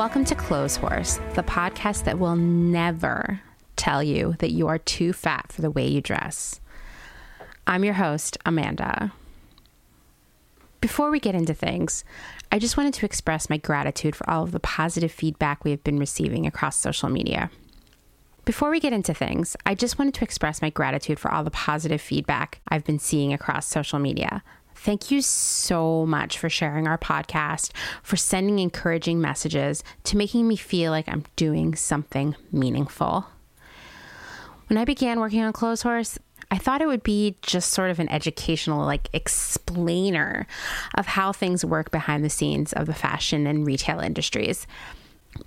Welcome to Clothes Horse, the podcast that will never tell you that you are too fat for the way you dress. I'm your host, Amanda. Before we get into things, I just wanted to express my gratitude for all of the positive feedback we have been receiving across social media. Before we get into things, I just wanted to express my gratitude for all the positive feedback I've been seeing across social media. Thank you so much for sharing our podcast, for sending encouraging messages, to making me feel like I'm doing something meaningful. When I began working on Clothes Horse, I thought it would be just sort of an educational, like, explainer of how things work behind the scenes of the fashion and retail industries.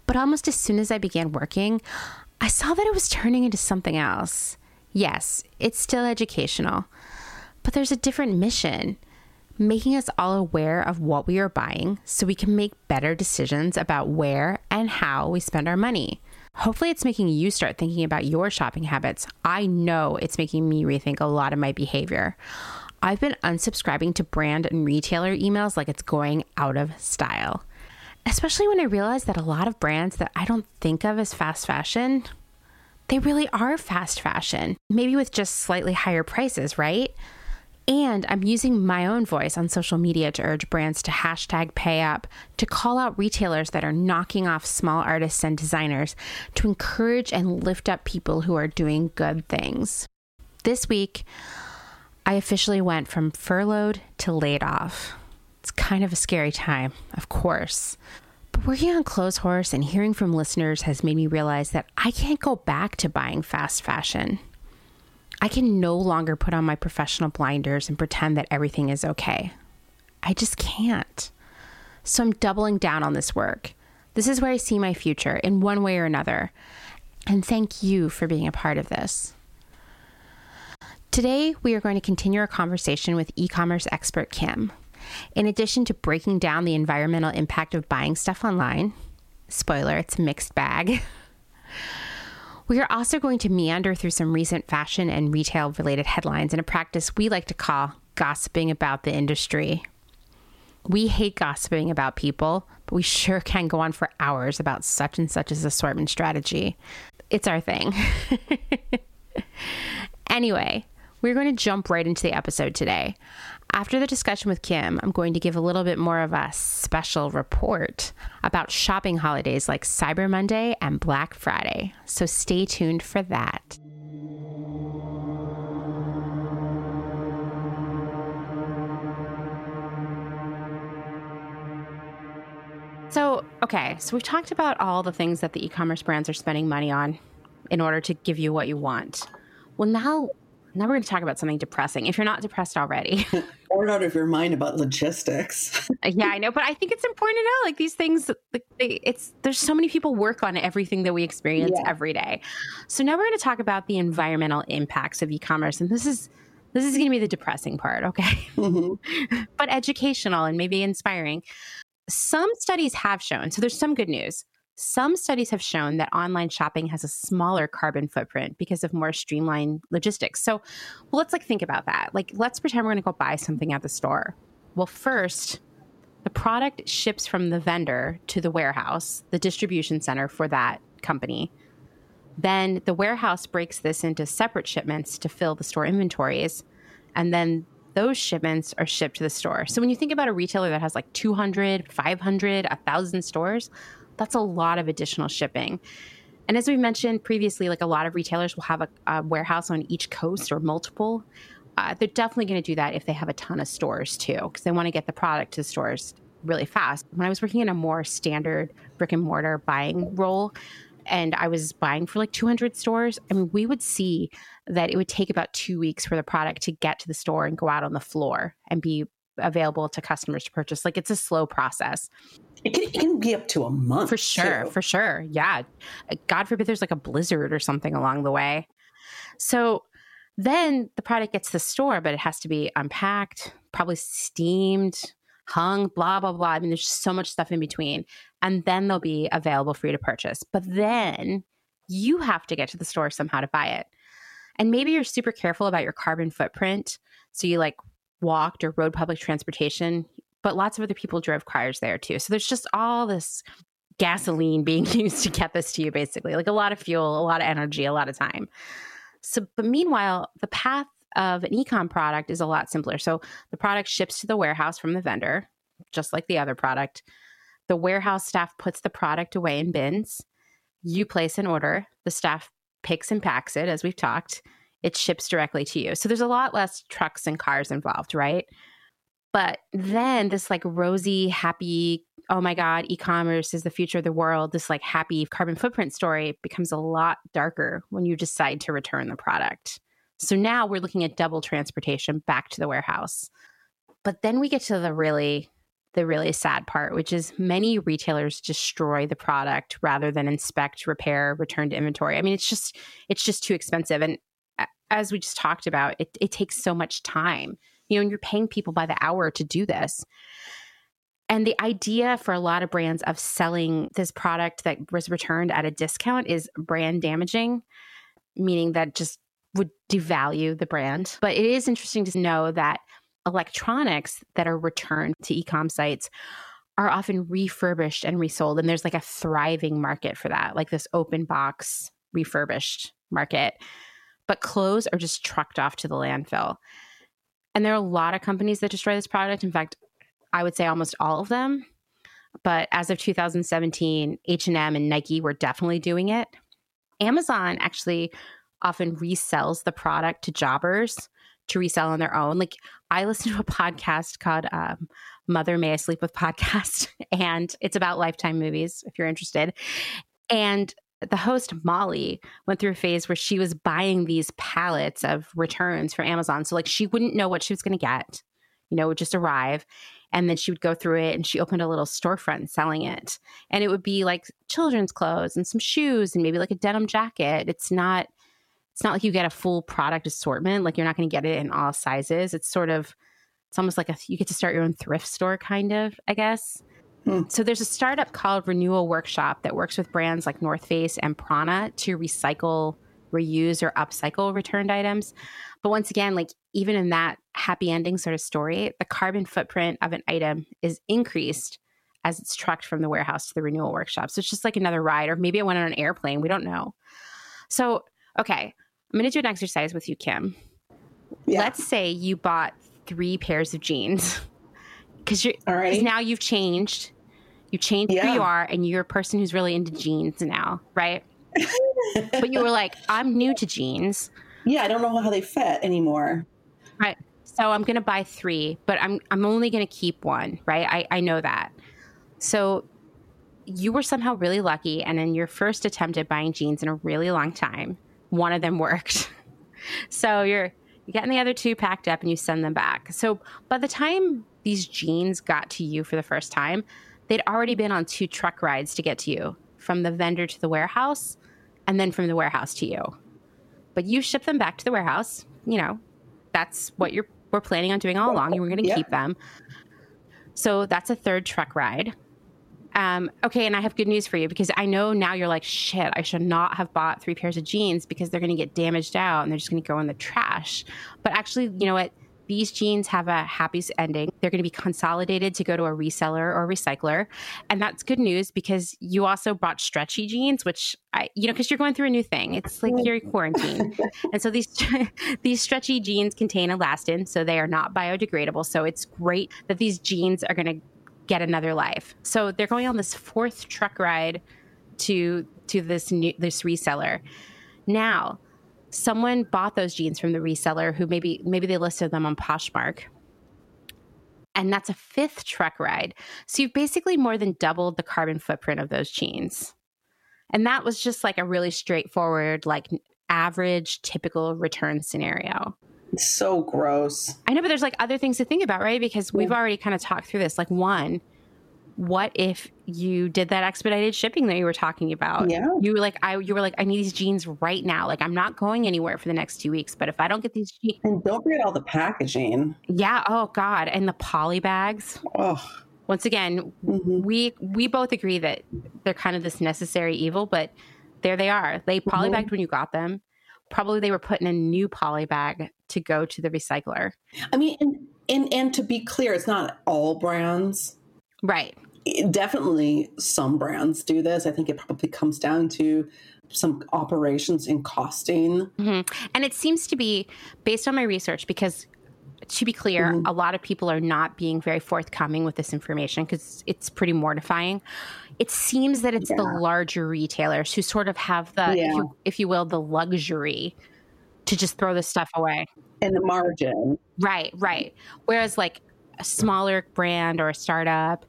But almost as soon as I began working, I saw that it was turning into something else. Yes, it's still educational, but there's a different mission making us all aware of what we are buying so we can make better decisions about where and how we spend our money. Hopefully, it's making you start thinking about your shopping habits. I know it's making me rethink a lot of my behavior. I've been unsubscribing to brand and retailer emails like it's going out of style. Especially when I realize that a lot of brands that I don't think of as fast fashion, they really are fast fashion, maybe with just slightly higher prices, right? And I'm using my own voice on social media to urge brands to hashtag pay up, to call out retailers that are knocking off small artists and designers, to encourage and lift up people who are doing good things. This week, I officially went from furloughed to laid off. It's kind of a scary time, of course. But working on Clothes Horse and hearing from listeners has made me realize that I can't go back to buying fast fashion. I can no longer put on my professional blinders and pretend that everything is okay. I just can't. So I'm doubling down on this work. This is where I see my future in one way or another. And thank you for being a part of this. Today, we are going to continue our conversation with e commerce expert Kim. In addition to breaking down the environmental impact of buying stuff online, spoiler, it's a mixed bag. We are also going to meander through some recent fashion and retail related headlines in a practice we like to call gossiping about the industry. We hate gossiping about people, but we sure can go on for hours about such and such's assortment strategy. It's our thing. anyway, we're going to jump right into the episode today. After the discussion with Kim, I'm going to give a little bit more of a special report about shopping holidays like Cyber Monday and Black Friday. So stay tuned for that. So, okay, so we've talked about all the things that the e commerce brands are spending money on in order to give you what you want. Well, now now we're going to talk about something depressing. If you're not depressed already, or out of your mind about logistics. yeah, I know, but I think it's important to know like these things. Like, they, it's there's so many people work on everything that we experience yeah. every day. So now we're going to talk about the environmental impacts of e-commerce, and this is this is going to be the depressing part, okay? Mm-hmm. but educational and maybe inspiring. Some studies have shown. So there's some good news. Some studies have shown that online shopping has a smaller carbon footprint because of more streamlined logistics. So, well, let's like think about that. Like, let's pretend we're going to go buy something at the store. Well, first, the product ships from the vendor to the warehouse, the distribution center for that company. Then the warehouse breaks this into separate shipments to fill the store inventories. And then those shipments are shipped to the store. So when you think about a retailer that has like 200, 500, 1,000 stores, that's a lot of additional shipping. And as we mentioned previously, like a lot of retailers will have a, a warehouse on each coast or multiple. Uh, they're definitely going to do that if they have a ton of stores too, because they want to get the product to the stores really fast. When I was working in a more standard brick and mortar buying role, and I was buying for like 200 stores, I mean, we would see that it would take about two weeks for the product to get to the store and go out on the floor and be available to customers to purchase. Like it's a slow process. It can, it can be up to a month. For sure. Too. For sure. Yeah. God forbid there's like a blizzard or something along the way. So then the product gets to the store, but it has to be unpacked, probably steamed, hung, blah, blah, blah. I mean, there's so much stuff in between. And then they'll be available for you to purchase. But then you have to get to the store somehow to buy it. And maybe you're super careful about your carbon footprint. So you like walked or rode public transportation, but lots of other people drove cars there too. So there's just all this gasoline being used to get this to you, basically. Like a lot of fuel, a lot of energy, a lot of time. So, but meanwhile, the path of an ecom product is a lot simpler. So the product ships to the warehouse from the vendor, just like the other product. The warehouse staff puts the product away in bins. You place an order. The staff picks and packs it, as we've talked. It ships directly to you. So there's a lot less trucks and cars involved, right? But then this like rosy, happy, oh my God, e commerce is the future of the world, this like happy carbon footprint story becomes a lot darker when you decide to return the product. So now we're looking at double transportation back to the warehouse. But then we get to the really the really sad part, which is many retailers destroy the product rather than inspect, repair, return to inventory. I mean, it's just it's just too expensive. And as we just talked about, it, it takes so much time. You know, and you're paying people by the hour to do this. And the idea for a lot of brands of selling this product that was returned at a discount is brand damaging, meaning that just would devalue the brand. But it is interesting to know that electronics that are returned to ecom sites are often refurbished and resold. And there's like a thriving market for that, like this open box refurbished market. But clothes are just trucked off to the landfill. And there are a lot of companies that destroy this product. In fact, I would say almost all of them. But as of 2017, H&M and Nike were definitely doing it. Amazon actually often resells the product to jobbers to resell on their own. Like I listen to a podcast called um, Mother May I Sleep with podcast, and it's about lifetime movies if you're interested. And the host Molly went through a phase where she was buying these pallets of returns from Amazon. So like she wouldn't know what she was going to get, you know, it would just arrive. And then she would go through it and she opened a little storefront selling it. And it would be like children's clothes and some shoes and maybe like a denim jacket. It's not it's not like you get a full product assortment. Like you're not going to get it in all sizes. It's sort of, it's almost like a, you get to start your own thrift store, kind of, I guess. Hmm. So there's a startup called Renewal Workshop that works with brands like North Face and Prana to recycle, reuse, or upcycle returned items. But once again, like even in that happy ending sort of story, the carbon footprint of an item is increased as it's trucked from the warehouse to the renewal workshop. So it's just like another ride, or maybe it went on an airplane. We don't know. So, okay, I'm going to do an exercise with you, Kim. Yeah. Let's say you bought three pairs of jeans because you're right. now you've changed. You changed yeah. who you are, and you're a person who's really into jeans now, right? but you were like, I'm new to jeans. Yeah, I don't know how they fit anymore. Right. So I'm going to buy three, but I'm I'm only going to keep one, right? I, I know that. So you were somehow really lucky, and in your first attempt at buying jeans in a really long time, one of them worked. so you're you're getting the other two packed up and you send them back. So by the time these jeans got to you for the first time, they'd already been on two truck rides to get to you from the vendor to the warehouse and then from the warehouse to you. But you ship them back to the warehouse. You know, that's what you're we're planning on doing all along. You were going to yeah. keep them. So that's a third truck ride. Um, okay, and I have good news for you because I know now you're like, shit, I should not have bought three pairs of jeans because they're going to get damaged out and they're just going to go in the trash. But actually, you know what? These jeans have a happy ending. They're going to be consolidated to go to a reseller or recycler. And that's good news because you also bought stretchy jeans, which I, you know, because you're going through a new thing. It's like you're quarantine. and so these, these stretchy jeans contain elastin, so they are not biodegradable. So it's great that these jeans are going to get another life. So they're going on this fourth truck ride to to this new this reseller. Now, someone bought those jeans from the reseller who maybe maybe they listed them on Poshmark. And that's a fifth truck ride. So you've basically more than doubled the carbon footprint of those jeans. And that was just like a really straightforward, like average, typical return scenario. It's so gross. I know, but there's like other things to think about, right? Because we've already kind of talked through this. Like, one, what if you did that expedited shipping that you were talking about? Yeah. You were like, I you were like, I need these jeans right now. Like, I'm not going anywhere for the next two weeks. But if I don't get these jeans, and don't forget all the packaging. Yeah. Oh God. And the poly bags. Oh. Once again, mm-hmm. we we both agree that they're kind of this necessary evil, but there they are. They polybagged mm-hmm. when you got them probably they were put in a new poly bag to go to the recycler. I mean, and, and, and to be clear, it's not all brands. Right. It- definitely some brands do this. I think it probably comes down to some operations in costing. Mhm. And it seems to be based on my research because to be clear, Mhm. a lot of people are not being very forthcoming with this information because it's pretty mortifying. It seems that it's the larger retailers who sort of have the, if, you, if you will, the luxury to just throw this stuff away. And the margin. Right, right. Whereas like a smaller brand or a startup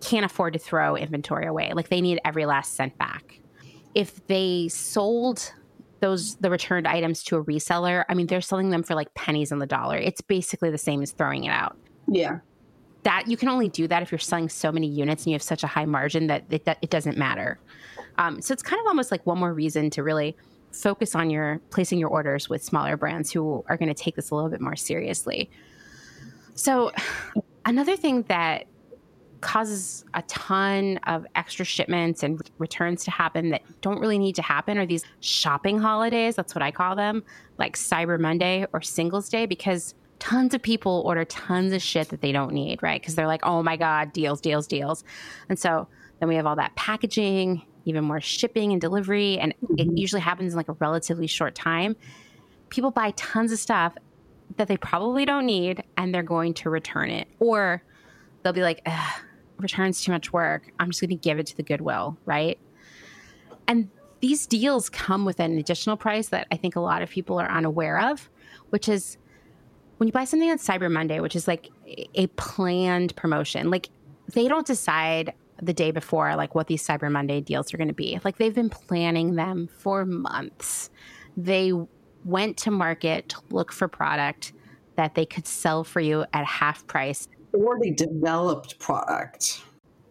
can't afford to throw inventory away. Like they need every last cent back. If they sold those the returned items to a reseller, I mean they're selling them for like pennies on the dollar. It's basically the same as throwing it out. Yeah. That you can only do that if you're selling so many units and you have such a high margin that it, that it doesn't matter. Um, so it's kind of almost like one more reason to really focus on your placing your orders with smaller brands who are going to take this a little bit more seriously. So, another thing that causes a ton of extra shipments and returns to happen that don't really need to happen are these shopping holidays. That's what I call them, like Cyber Monday or Singles Day, because tons of people order tons of shit that they don't need, right? Because they're like, oh my God, deals, deals, deals. And so then we have all that packaging, even more shipping and delivery. And it Mhm. usually happens in like a relatively short time. People buy tons of stuff that they probably don't need and they're going to return it. Or they'll be like, Ugh, return's too much work. I'm just going to give it to the Goodwill, right? And these deals come with an additional price that I think a lot of people are unaware of, which is when you buy something on Cyber Monday, which is like a planned promotion, like they don't decide the day before like what these Cyber Monday deals are going to be. Like they've been planning them for months. They went to market to look for product that they could sell for you at half price. Or they developed product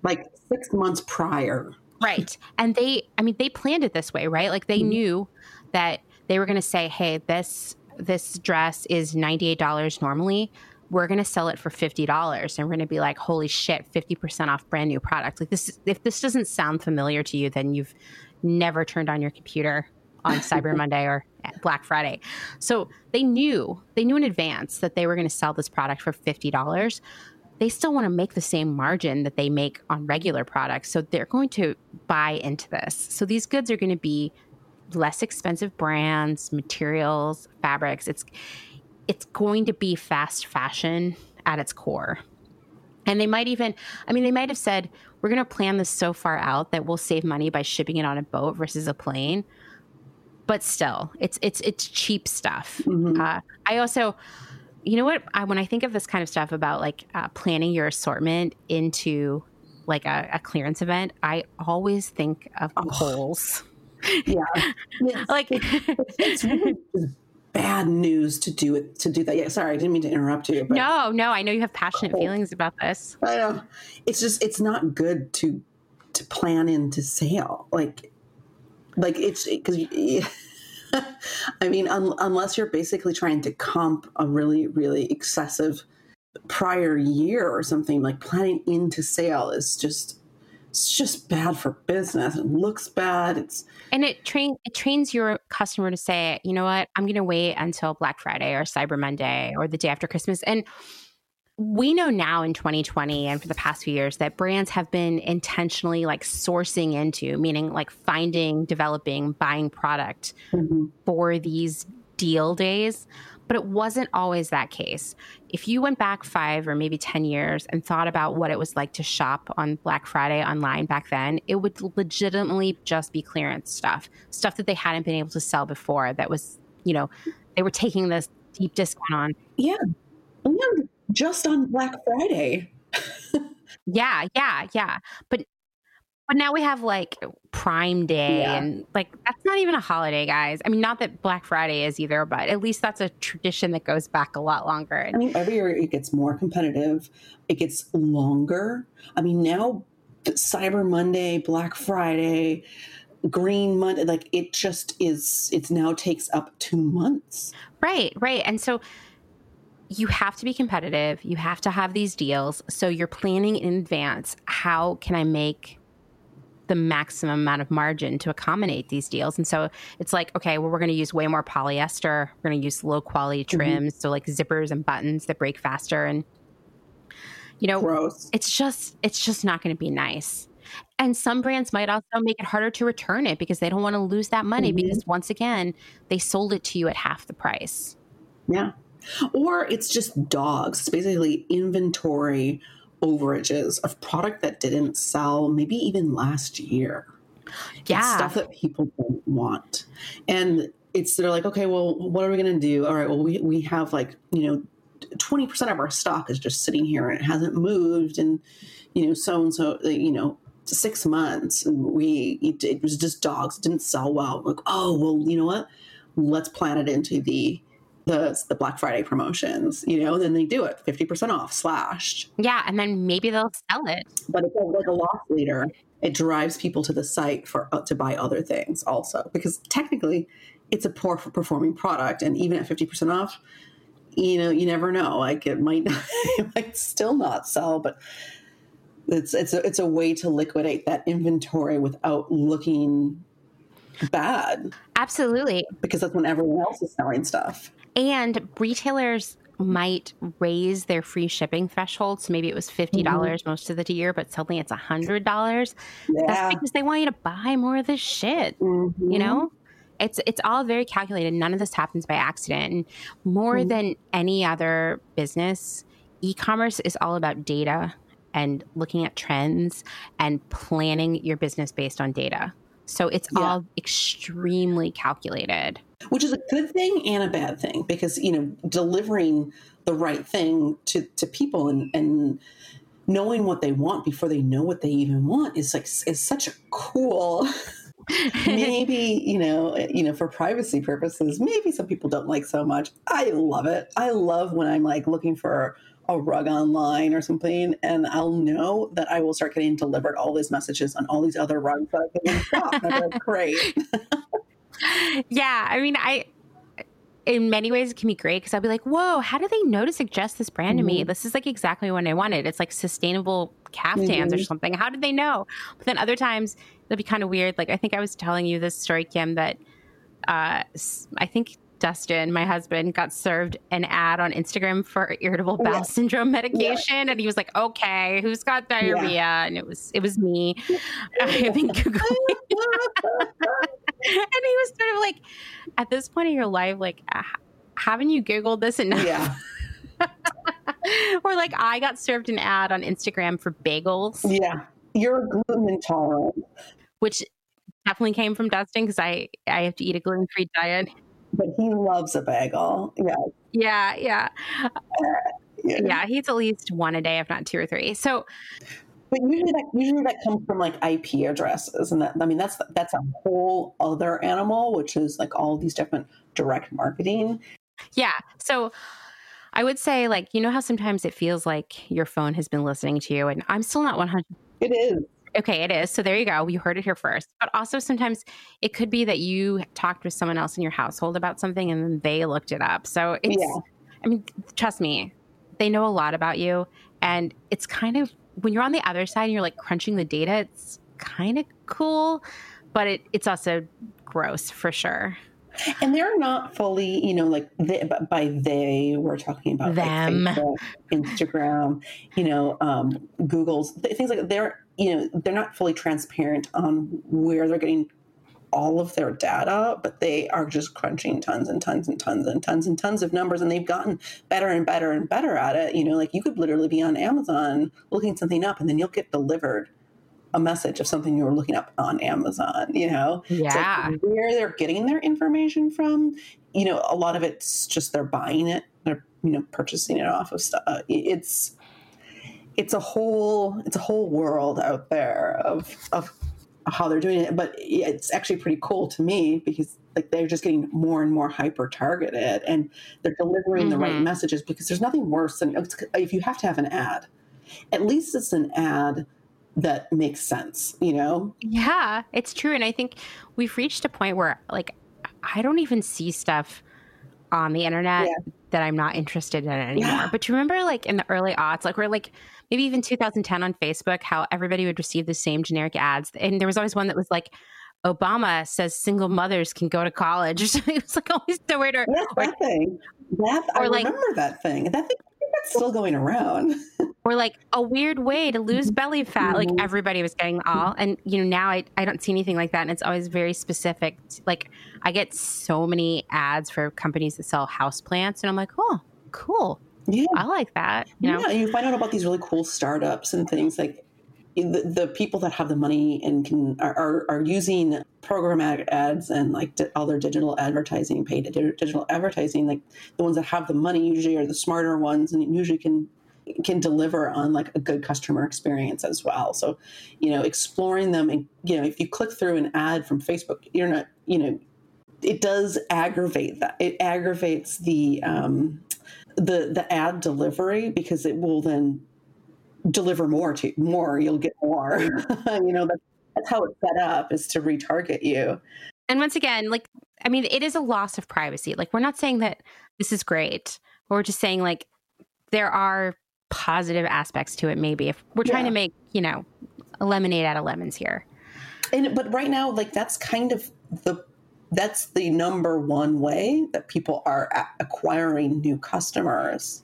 like six months prior. Right. and they I mean they planned it this way, right? Like they Mhm. knew that they were going to say, "Hey, this this dress is $98 normally. We're going to sell it for $50." And we're going to be like, "Holy shit, 50% off brand new product." Like this if this doesn't sound familiar to you, then you've never turned on your computer on Cyber Monday or Black Friday. So they knew, they knew in advance that they were going to sell this product for $50. They still want to make the same margin that they make on regular products. So they're going to buy into this. So these goods are going to be less expensive brands, materials, fabrics. It's it's going to be fast fashion at its core. And they might even, I mean, they might have said, we're going to plan this so far out that we'll save money by shipping it on a boat versus a plane. But still, it's it's it's cheap stuff. Mhm. Uh, I also, you know what? I, when I think of this kind of stuff about like uh, planning your assortment into like a, a clearance event, I always think of Oh. Kohl's. Yeah. It's- Like, it's really bad news to do it to do that. Yeah, sorry, I didn't mean to interrupt you. But no, no, I know you have passionate Kohl's. feelings about this. I know. It's just it's not good to to plan into sale. Like like it's because I mean un, unless you're basically trying to comp a really really excessive prior year or something like planning into sale is just it's just bad for business. It looks bad. It's And it train it trains your customer to say, you know what, I'm going to wait until Black Friday or Cyber Monday or the day after Christmas. And we know now in 2020 and for the past few years that brands have been intentionally like sourcing into, meaning like finding, developing, buying product mm-hmm. for these deal days. But it wasn't always that case. If you went back five or maybe 10 years and thought about what it was like to shop on Black Friday online back then, it would legitimately just be clearance stuff, stuff that they hadn't been able to sell before that was, you know, they were taking this deep discount on. yeah, and just on Black Friday. Yeah, yeah, yeah. But but now we have like Prime Day Yeah. and like that's not even a holiday, guys. I mean, not that Black Friday is either, but at least that's a tradition that goes back a lot longer. I mean, every year it gets more competitive. It gets longer. I mean, now Cyber Monday, Black Friday, Green Monday, like it just is. It now takes up two months. Right, right. And so you have to be competitive. You have to have these deals. So you're planning in advance. How can I make the maximum amount of margin to accommodate these deals? And so it's like, okay, well, we're going to use way more polyester. We're going to use low quality trims. So like zippers and buttons that break faster. And, You know, Gross. it's just it's just not going to be nice. And some brands might also make it harder to return it because they don't want to lose that money Mhm. because once again, they sold it to you at half the price. Yeah. Or it's just dogs. It's basically inventory overages of product that didn't sell maybe even last year. It's Yeah. stuff that people don't want. And it's they're like, okay, well, what are we gonna do? All right, well, we, we have like, you know, 20% of our stock is just sitting here and it hasn't moved and you know, so and so, you know, six months and we it, it was just dogs, didn't sell well. Like, oh well, you know what? Let's plan it into the the the Black Friday promotions, you know, then they do it 50% off slashed. Yeah, and then maybe they'll sell it. But it's like a loss leader. It drives people to the site for uh, to buy other things also because technically it's a poor performing product and even at 50% off, you know, you never know. Like it might it might still not sell, but it's it's a, it's a way to liquidate that inventory without looking bad Absolutely. because that's when everyone else is selling stuff. And retailers might raise their free shipping threshold. So maybe it was $50 most of the year, but suddenly it's $100. That's Yeah. because they want you to buy more of this shit. Mhm. you know it's it's all very calculated none of this happens by accident and more Mhm. than any other business e-commerce is all about data and looking at trends and planning your business based on data so it's Yeah. all extremely calculated. Which is a good thing and a bad thing because you know delivering the right thing to, to people and, and knowing what they want before they know what they even want is like is such a cool maybe you know you know for privacy purposes maybe some people don't like so much. I love it. I love when i'm like looking for a rug online or something and i'll know that i will start getting delivered all these messages on all these other rugs that i've been in stock and i'm like great. Yeah i mean i in many ways it can be great because i'll be like whoa how do they know to suggest this brand to me? Mm-hmm. this is like exactly what i wanted. It's like sustainable caftans or Mhm. something. How did they know? But then other times it'll be kind of weird. Like i think i was telling you this story kim that uh i think Dustin, my husband, got served an ad on Instagram for irritable bowel Yeah. syndrome medication, and he was like, "Okay, who's got diarrhea?" And it was it was me. I've been googling and he was sort of like, at this point in your life, like, uh, haven't you Googled this enough? yeah or like, I got served an ad on Instagram for bagels, yeah you're gluten intolerant which definitely came from Dustin because I, I have to eat a gluten free diet. But he loves a bagel. Yeah. Yeah, yeah. yeah. Yeah, he eats at least one a day, if not two or three. So, But usually that usually that comes from like IP addresses, and that I mean that's that's a whole other animal, which is like all these different direct marketing. yeah. So, I would say, like, you know how sometimes it feels like your phone has been listening to you, and I'm still not 100 It is. Okay, it is. So there you go. You heard it here first. But also sometimes it could be that you talked with someone else in your household about something and then they looked it up. So it's Yeah. I mean, trust me, they know a lot about you. And it's kind of when you're on the other side and you're like crunching the data, it's kind of cool, but it, it's also gross for sure. And they're not fully, you know, like they, by they, we're talking about like, Them. Facebook, Instagram, you know, um, Google's things like. They're, you know, they're not fully transparent on where they're getting all of their data, but they are just crunching tons and tons and tons and tons and tons of numbers, and they've gotten better and better and better at it. You know, like you could literally be on Amazon looking something up, and then you'll get delivered a message of something you were looking up on Amazon. You know, like Yeah. where they're getting their information from. You know, a lot of it's just they're buying it, they're you know purchasing it off of stuff. It's it's a whole it's a whole world out there of of how they're doing it, but it's actually pretty cool to me because like they're just getting more and more hyper targeted and they're delivering the right Mhm. messages because there's nothing worse than if you have to have an ad, at least it's an ad that makes sense, you know? Yeah, it's true. And I think we've reached a point where, like, I don't even see stuff on the internet Yeah. That I'm not interested in anymore. Yeah. But you remember, like, in the early aughts, like, we're like, maybe even 2010 on Facebook, how everybody would receive the same generic ads. And there was always one that was like, Obama says single mothers can go to college. it was like always weird. Or, Yes, or, that thing. That I or, like- remember that thing. That thing that's still going around. or like a weird way to lose belly fat. Like Mhm. everybody was getting all. And, you know, now I, I don't see anything like that. And it's always very specific. Like I get so many ads for companies that sell houseplants. And I'm like, oh, cool. Yeah. I like that. You know? Yeah, you find out about these really cool startups and things like the, the people that have the money and can are, are, are using programmatic ads and like di- all their digital advertising, paid di- digital advertising. Like the ones that have the money usually are the smarter ones and usually can can deliver on like a good customer experience as well. So, you know, exploring them and you know, if you click through an ad from Facebook, you're not, you know, it does aggravate that. It aggravates the um, the the ad delivery because it will then deliver more to more. You'll get more. you know that's that's how it's set up is to retarget you. And once again, like, I mean, it is a loss of privacy. Like, we're not saying that this is great. We're just saying, like, there are positive aspects to it, maybe. If we're trying Yeah. to make, you know, a lemonade out of lemons here. And but right now, like that's kind of the that's the number one way that people are acquiring new customers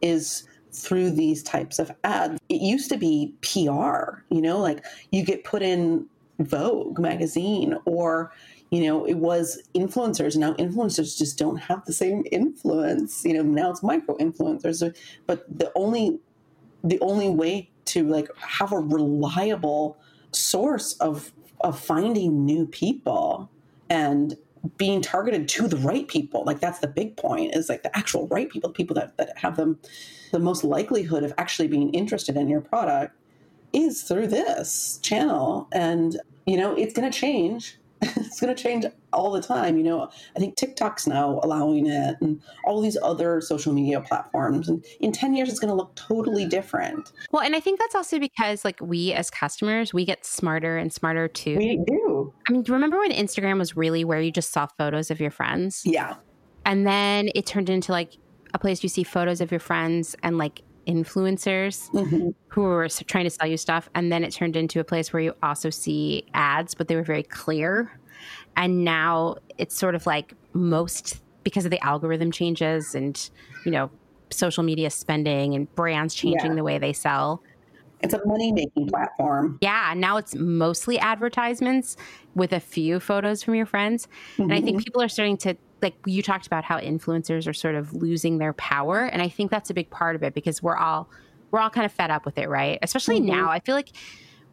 is through these types of ads. It used to be PR, you know, like you get put in Vogue magazine or you know it was influencers now influencers just don't have the same influence you know now it's micro influencers but the only the only way to like have a reliable source of of finding new people and being targeted to the right people. Like that's the big point is like the actual right people the people that, that have them the most likelihood of actually being interested in your product is through this channel. And you know it's going to change it's going to change all the time you know? I think tiktok's now allowing it and all these other social media platforms and in 10 years it's going to look totally different. Well, and I think that's also because, like, we as customers, we get smarter and smarter too. we do. I mean, do you remember when Instagram was really where you just saw photos of your friends? yeah. And then it turned into like a place you see photos of your friends and like influencers hmm who were trying to sell you stuff. And then it turned into a place where you also see ads, but they were very clear. And now it's sort of like most because of the algorithm changes and, you know, social media spending and brands changing Yeah. the way they sell. it's a money making platform Yeah, now it's mostly advertisements with a few photos from your friends. And I think people are starting to like you talked about how influencers are sort of losing their power and I think that's a big part of it because we're all we're all kind of fed up with it, right? Especially Mhm. now. I feel like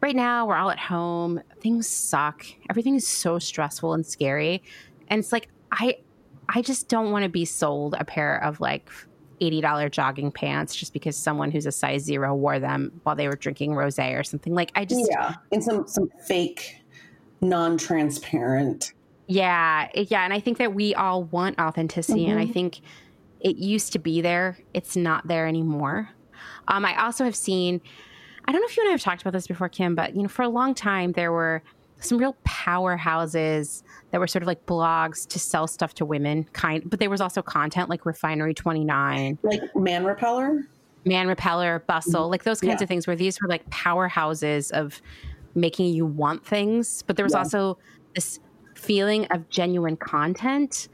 right now we're all at home. Things suck. Everything is so stressful and scary. And it's like I I just don't want to be sold a pair of like $80 jogging pants just because someone who's a size 0 wore them while they were drinking rosé or something. Like I just yeah and some some fake non-transparent Yeah, yeah, and I think that we all want authenticity, and I Mhm. think it used to be there. It's not there anymore. Um, I also have seen. I don't know if you and I have talked about this before, Kim, but you know, for a long time there were some real powerhouses that were sort of like blogs to sell stuff to women, kind. But there was also content like Refinery Twenty Nine, like man repeller Man Repeller, Bustle, like those kinds Yeah. of things, where these were like powerhouses of making you want things. But there was Yeah. also this feeling of genuine content.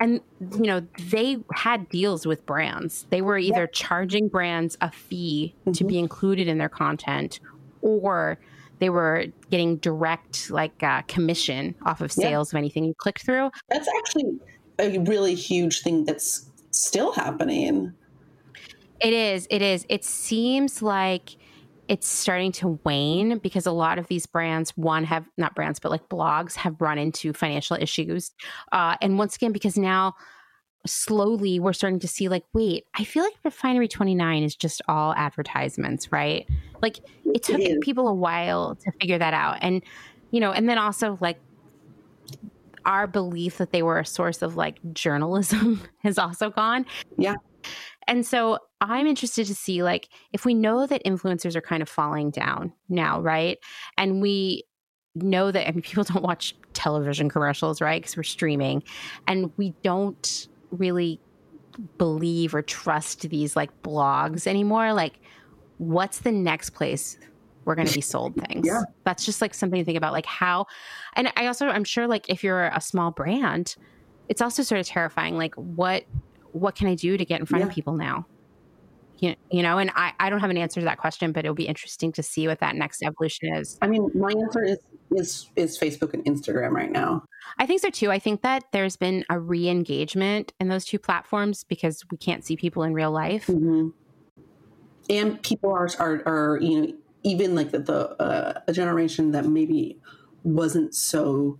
And, you know, they had deals with brands. They were either charging brands a fee to Mhm. be included in their content, or they were getting direct, like, uh, commission off of sales of anything you clicked through. that's actually a really huge thing that's still happening It is. It is. It seems like it's starting to wane because a lot of these brands, one, have not brands, but like blogs have run into financial issues. Uh, and once again, because now slowly we're starting to see, like, wait, I feel like Refinery 29 is just all advertisements, right? Like, it took is. people a while to figure that out. And, you know, and then also like, our belief that they were a source of like journalism has also gone. Yeah. And so I'm interested to see like if we know that influencers are kind of falling down now, right? And we know that I mean people don't watch television commercials, right? Because we're streaming and we don't really believe or trust these like blogs anymore. Like what's the next place we're going to be sold things? Yeah. That's just like something to think about like how and I also I'm sure like if you're a small brand, it's also sort of terrifying like what what can I do to get in front of people now? You, you know, and I, I don't have an answer to that question, but it'll be interesting to see what that next evolution is. I mean, my answer is is is Facebook and Instagram right now. I think so too. I think that there's been a re-engagement in those two platforms because we can't see people in real life. Mm-hmm. And people are, are are you know even like the, the uh, a generation that maybe wasn't so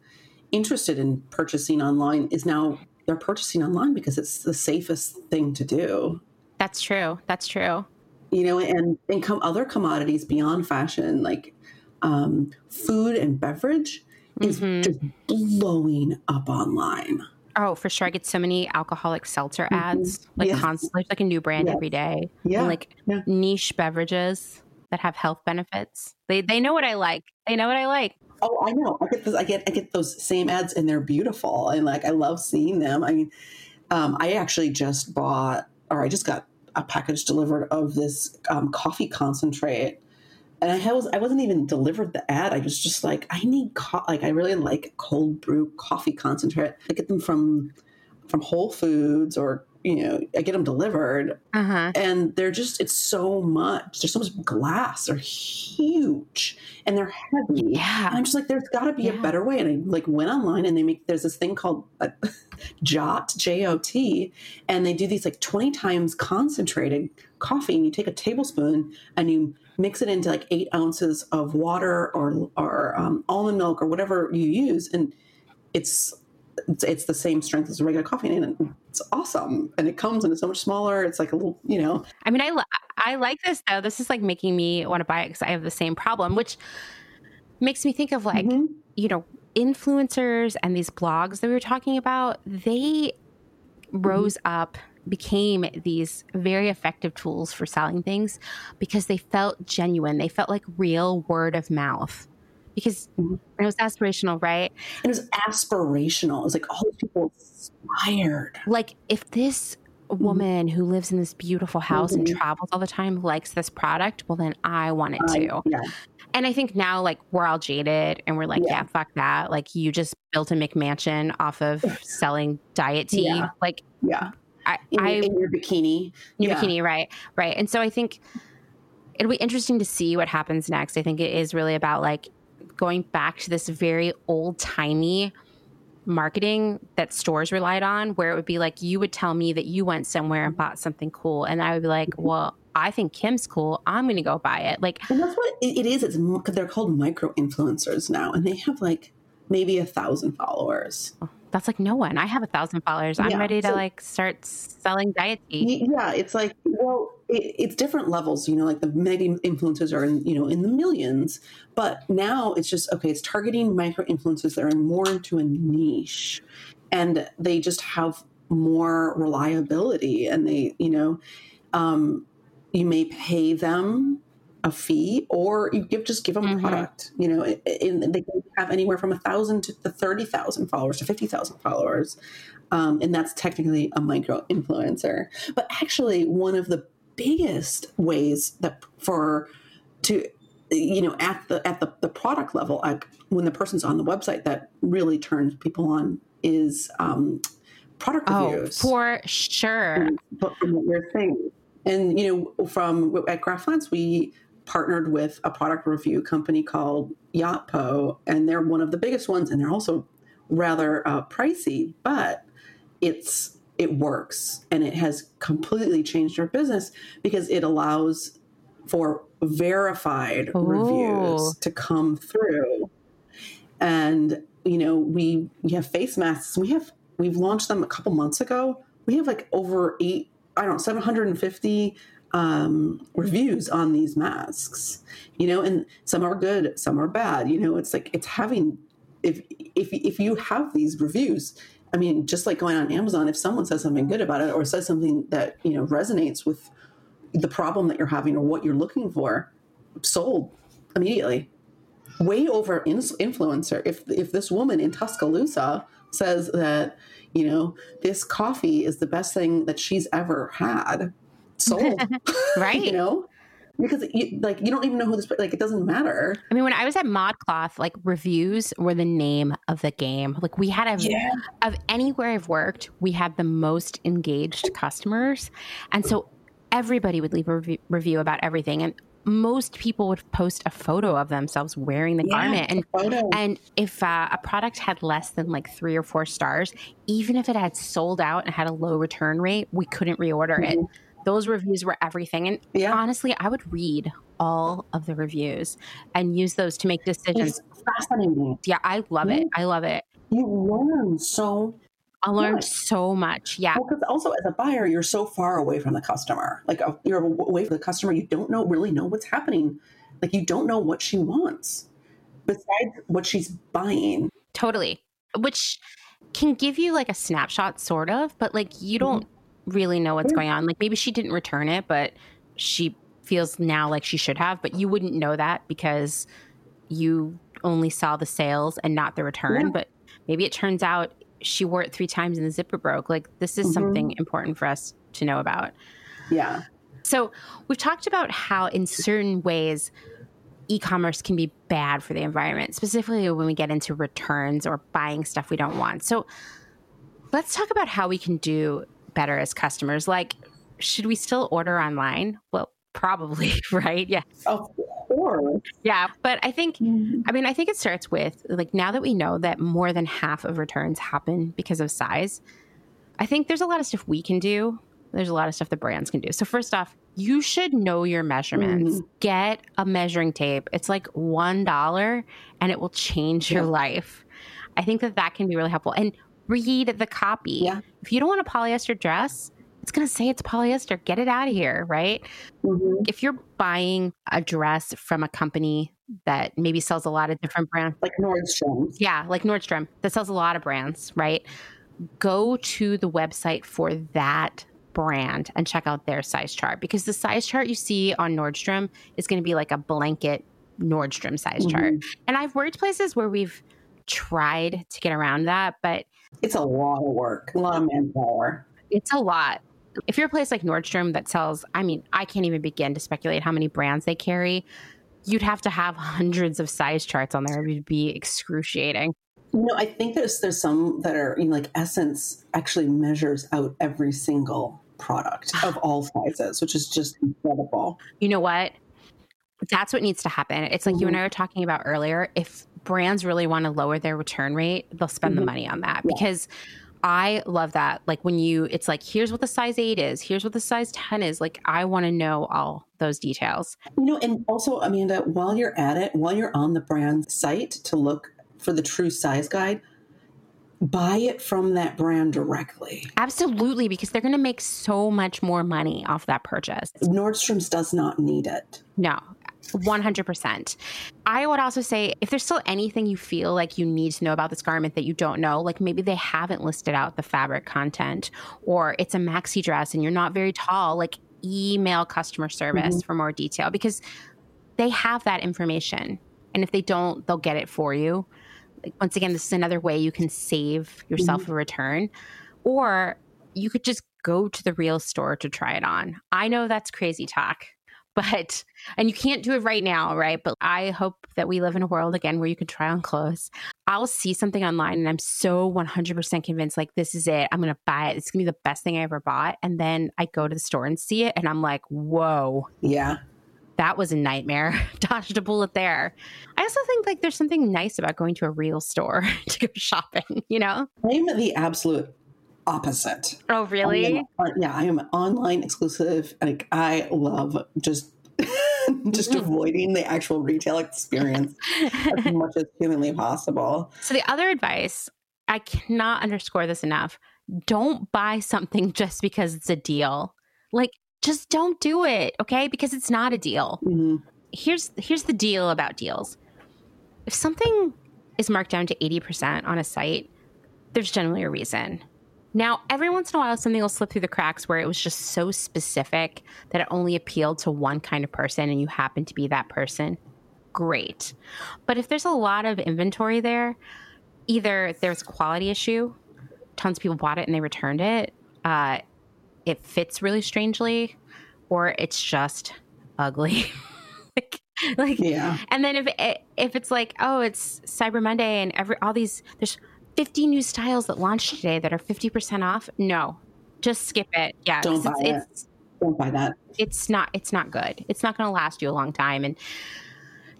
interested in purchasing online is now they're purchasing online because it's the safest thing to do. That's true. That's true. You know, and and come other commodities beyond fashion like um, food and beverage is mm-hmm. just blowing up online. Oh, for sure. I get so many alcoholic seltzer mm-hmm. ads, mm-hmm. like yes. constantly, like a new brand yes. every day. Yeah. And like yeah. niche beverages that have health benefits. They they know what I like. They know what I like. Oh, I know. I get this. I get I get those same ads, and they're beautiful, and like I love seeing them. I mean, um, I actually just bought, or I just got a package delivered of this um, coffee concentrate and I was I wasn't even delivered the ad. I was just like, I need co- like I really like cold brew coffee concentrate. I get them from from Whole Foods or you know I get them delivered, uh-huh. and they're just it's so much. There's so much glass. They're huge and they're heavy. Yeah, and I'm just like, there's got to be yeah. a better way. And I like went online and they make there's this thing called uh, Jot J O T, and they do these like 20 times concentrated coffee, and you take a tablespoon and you mix it into like eight ounces of water or or um, almond milk or whatever you use, and it's it's, it's the same strength as a regular coffee, and it's awesome. And it comes and it's so much smaller. It's like a little, you know. I mean, I I like this though. This is like making me want to buy it because I have the same problem, which makes me think of like mm-hmm. you know influencers and these blogs that we were talking about. They rose mm-hmm. up became these very effective tools for selling things because they felt genuine. They felt like real word of mouth because mm-hmm. it was aspirational, right? It was aspirational. It was like all these people inspired. Like if this mm-hmm. woman mm-hmm. who lives in this beautiful house mm-hmm. and travels all the time likes this product, well then I want it too. yeah. And I think now, like, we're all jaded and we're like, yeah, yeah fuck that. Like, you just built a McMansion off of selling diet tea. Yeah. Like, yeah. I, in, I, in your bikini. Your yeah. bikini, right, right. And so I think it'll be interesting to see what happens next. I think it is really about like going back to this very old timey marketing that stores relied on, where it would be like you would tell me that you went somewhere and bought something cool, and I would be like, well. I think Kim's cool. I'm going to go buy it. Like, and that's what it is. It's they're called micro influencers now, and they have like maybe a thousand followers. Uh-huh. That's like no one. I have a thousand followers. I'm yeah, ready to so, like start selling diet tea. Yeah, it's like well, it, it's different levels. You know, like the mega influencers are in you know in the millions, but now it's just okay. It's targeting micro influencers that are more into a niche, and they just have more reliability, and they you know, um, you may pay them a fee or you give just give them mm-hmm. a product you know and they have anywhere from a thousand to the 30,000 followers to 50,000 followers. Um, and that's technically a micro influencer. But actually one of the biggest ways that for to you know at the at the, the product level I, when the person's on the website that really turns people on is um, product oh, reviews. for sure. But from what we're saying and you know from at Graf Lantz we partnered with a product review company called Yotpo, and they're one of the biggest ones, and they're also rather uh, pricey, but it's it works, and it has completely changed our business because it allows for verified Ooh. reviews to come through, and you know we we have face masks. We have we've launched them a couple months ago. We have like over eight I don't know, 750 um, reviews on these masks, you know, and some are good, some are bad. You know, it's like it's having if if if you have these reviews, I mean, just like going on Amazon, if someone says something good about it or says something that you know resonates with the problem that you're having or what you're looking for, sold immediately. Way over influencer. If if this woman in Tuscaloosa says that you know this coffee is the best thing that she's ever had sold. right. you know? Because you, like you don't even know who this like it doesn't matter. I mean, when I was at ModCloth, like reviews were the name of the game. Like we had a yeah. of anywhere I've worked, we had the most engaged customers, and so everybody would leave a rev- review about everything. And most people would post a photo of themselves wearing the Yeah, garment. And and if uh, a product had less than like three or four stars, even if it had sold out and had a low return rate, we couldn't reorder it. Those reviews were everything. And Yeah. honestly, I would read all of the reviews and use those to make decisions. It's fascinating. Yeah, I love it. I love it. You learn so I learned so much. Yeah. Well, because also as a buyer, you're so far away from the customer. Like uh, you're away from the customer, you don't know really know what's happening. Like you don't know what she wants besides what she's buying. Totally. Which can give you like a snapshot, sort of, but like you don't really know what's Yeah. going on. Like maybe she didn't return it, but she feels now like she should have, but you wouldn't know that because you only saw the sales and not the return. Yeah. But maybe it turns out she wore it three times and the zipper broke. Like this is Mhm. something important for us to know about. Yeah. So, we've talked about how, in certain ways, e commerce can be bad for the environment, specifically when we get into returns or buying stuff we don't want. So, let's talk about how we can do better as customers. Like, should we still order online? Well, probably, right? Yeah. Of course. Yeah. But I think mm-hmm. I mean, I think it starts with like now that we know that more than half of returns happen because of size, I think there's a lot of stuff we can do. There's a lot of stuff the brands can do. So, first off, you should know your measurements. Mm-hmm. Get a measuring tape. It's like $1 and it will change your life. I think that that can be really helpful. And read the copy. Yeah. If you don't want a polyester dress, it's going to say it's polyester. Get it out of here, right? Mhm. if you're buying a dress from a company that maybe sells a lot of different brands, Like Nordstrom. yeah, like Nordstrom, that sells a lot of brands, right? Go to the website for that brand and check out their size chart because the size chart you see on Nordstrom is going to be like a blanket Nordstrom size chart. And I've worked places where we've tried to get around that, but It's a lot of work, a lot of manpower. it's a lot. If you're a place like Nordstrom that sells, I mean, I can't even begin to speculate how many brands they carry. You'd have to have hundreds of size charts on there. It would be excruciating. You know, I think there's there's some that are you know, like Essence actually measures out every single product of all sizes, which is just incredible. You know what? That's what needs to happen. It's like you and mm-hmm. I were talking about earlier. If brands really want to lower their return rate, they'll spend the Mhm. money on that Yeah. because I love that. Like when you, it's like, here's what the size eight is, here's what the size 10 is. Like, I want to know all those details. You know, and also, Amanda, while you're at it, while you're on the brand site to look for the true size guide, buy it from that brand directly. Absolutely, because they're going to make so much more money off that purchase. Nordstrom's does not need it. No, 100%. I would also say if there's still anything you feel like you need to know about this garment that you don't know, like maybe they haven't listed out the fabric content or it's a maxi dress and you're not very tall, like email customer service mm-hmm. for more detail because they have that information. And if they don't, they'll get it for you. Like once again, this is another way you can save yourself mm-hmm. a return. Or you could just go to the real store to try it on. I know that's crazy talk, but and you can't do it right now, right? But I hope that we live in a world again where you can try on clothes. I'll see something online and I'm so 100% convinced like this is it. I'm going to buy it. It's going to be the best thing I ever bought. And then I go to the store and see it and I'm like, "Whoa, Yeah. that was a nightmare. Dodged a bullet there." I also think like there's something nice about going to a real store to go shopping, you know? I'm the absolute opposite. Oh, really? yeah, I am online exclusive. Like I love just just avoiding the actual retail experience as much as humanly possible. So the other advice, I cannot underscore this enough. Don't buy something just because it's a deal. Like just don't do it, okay? Because it's not a deal. Mhm. Here's here's the deal about deals. If something is marked down to 80% on a site, there's generally a reason. Now, every once in a while, something will slip through the cracks where it was just so specific that it only appealed to one kind of person and you happen to be that person. Great. But if there's a lot of inventory there, either there's a quality issue, tons of people bought it and they returned it, uh, it fits really strangely, or it's just ugly. like, like Yeah. and then if it, if it's like, oh, it's Cyber Monday and every all these there's 50 new styles that launched today that are 50% off. No. Just skip it. Yeah. Don't buy it. it's, it's don't buy that. It's not. It's not good. It's not going to last you a long time. And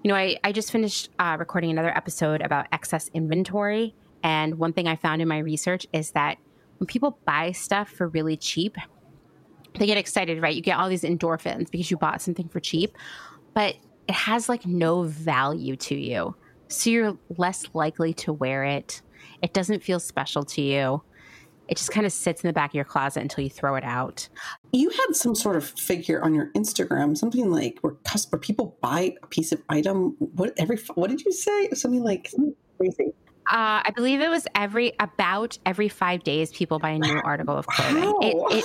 you know, I I just finished uh, recording another episode about excess inventory, and one thing I found in my research is that when people buy stuff for really cheap, they get excited, right? You get all these endorphins because you bought something for cheap, but it has like no value to you. So you're less likely to wear it. It doesn't feel special to you. It just kind of sits in the back of your closet until you throw it out. You had some sort of figure on your Instagram, something like where, where people buy a piece of item. What every what did you say? Something like something crazy. Uh, I believe it was every about every five days people buy a new article of clothing. Wow. It, it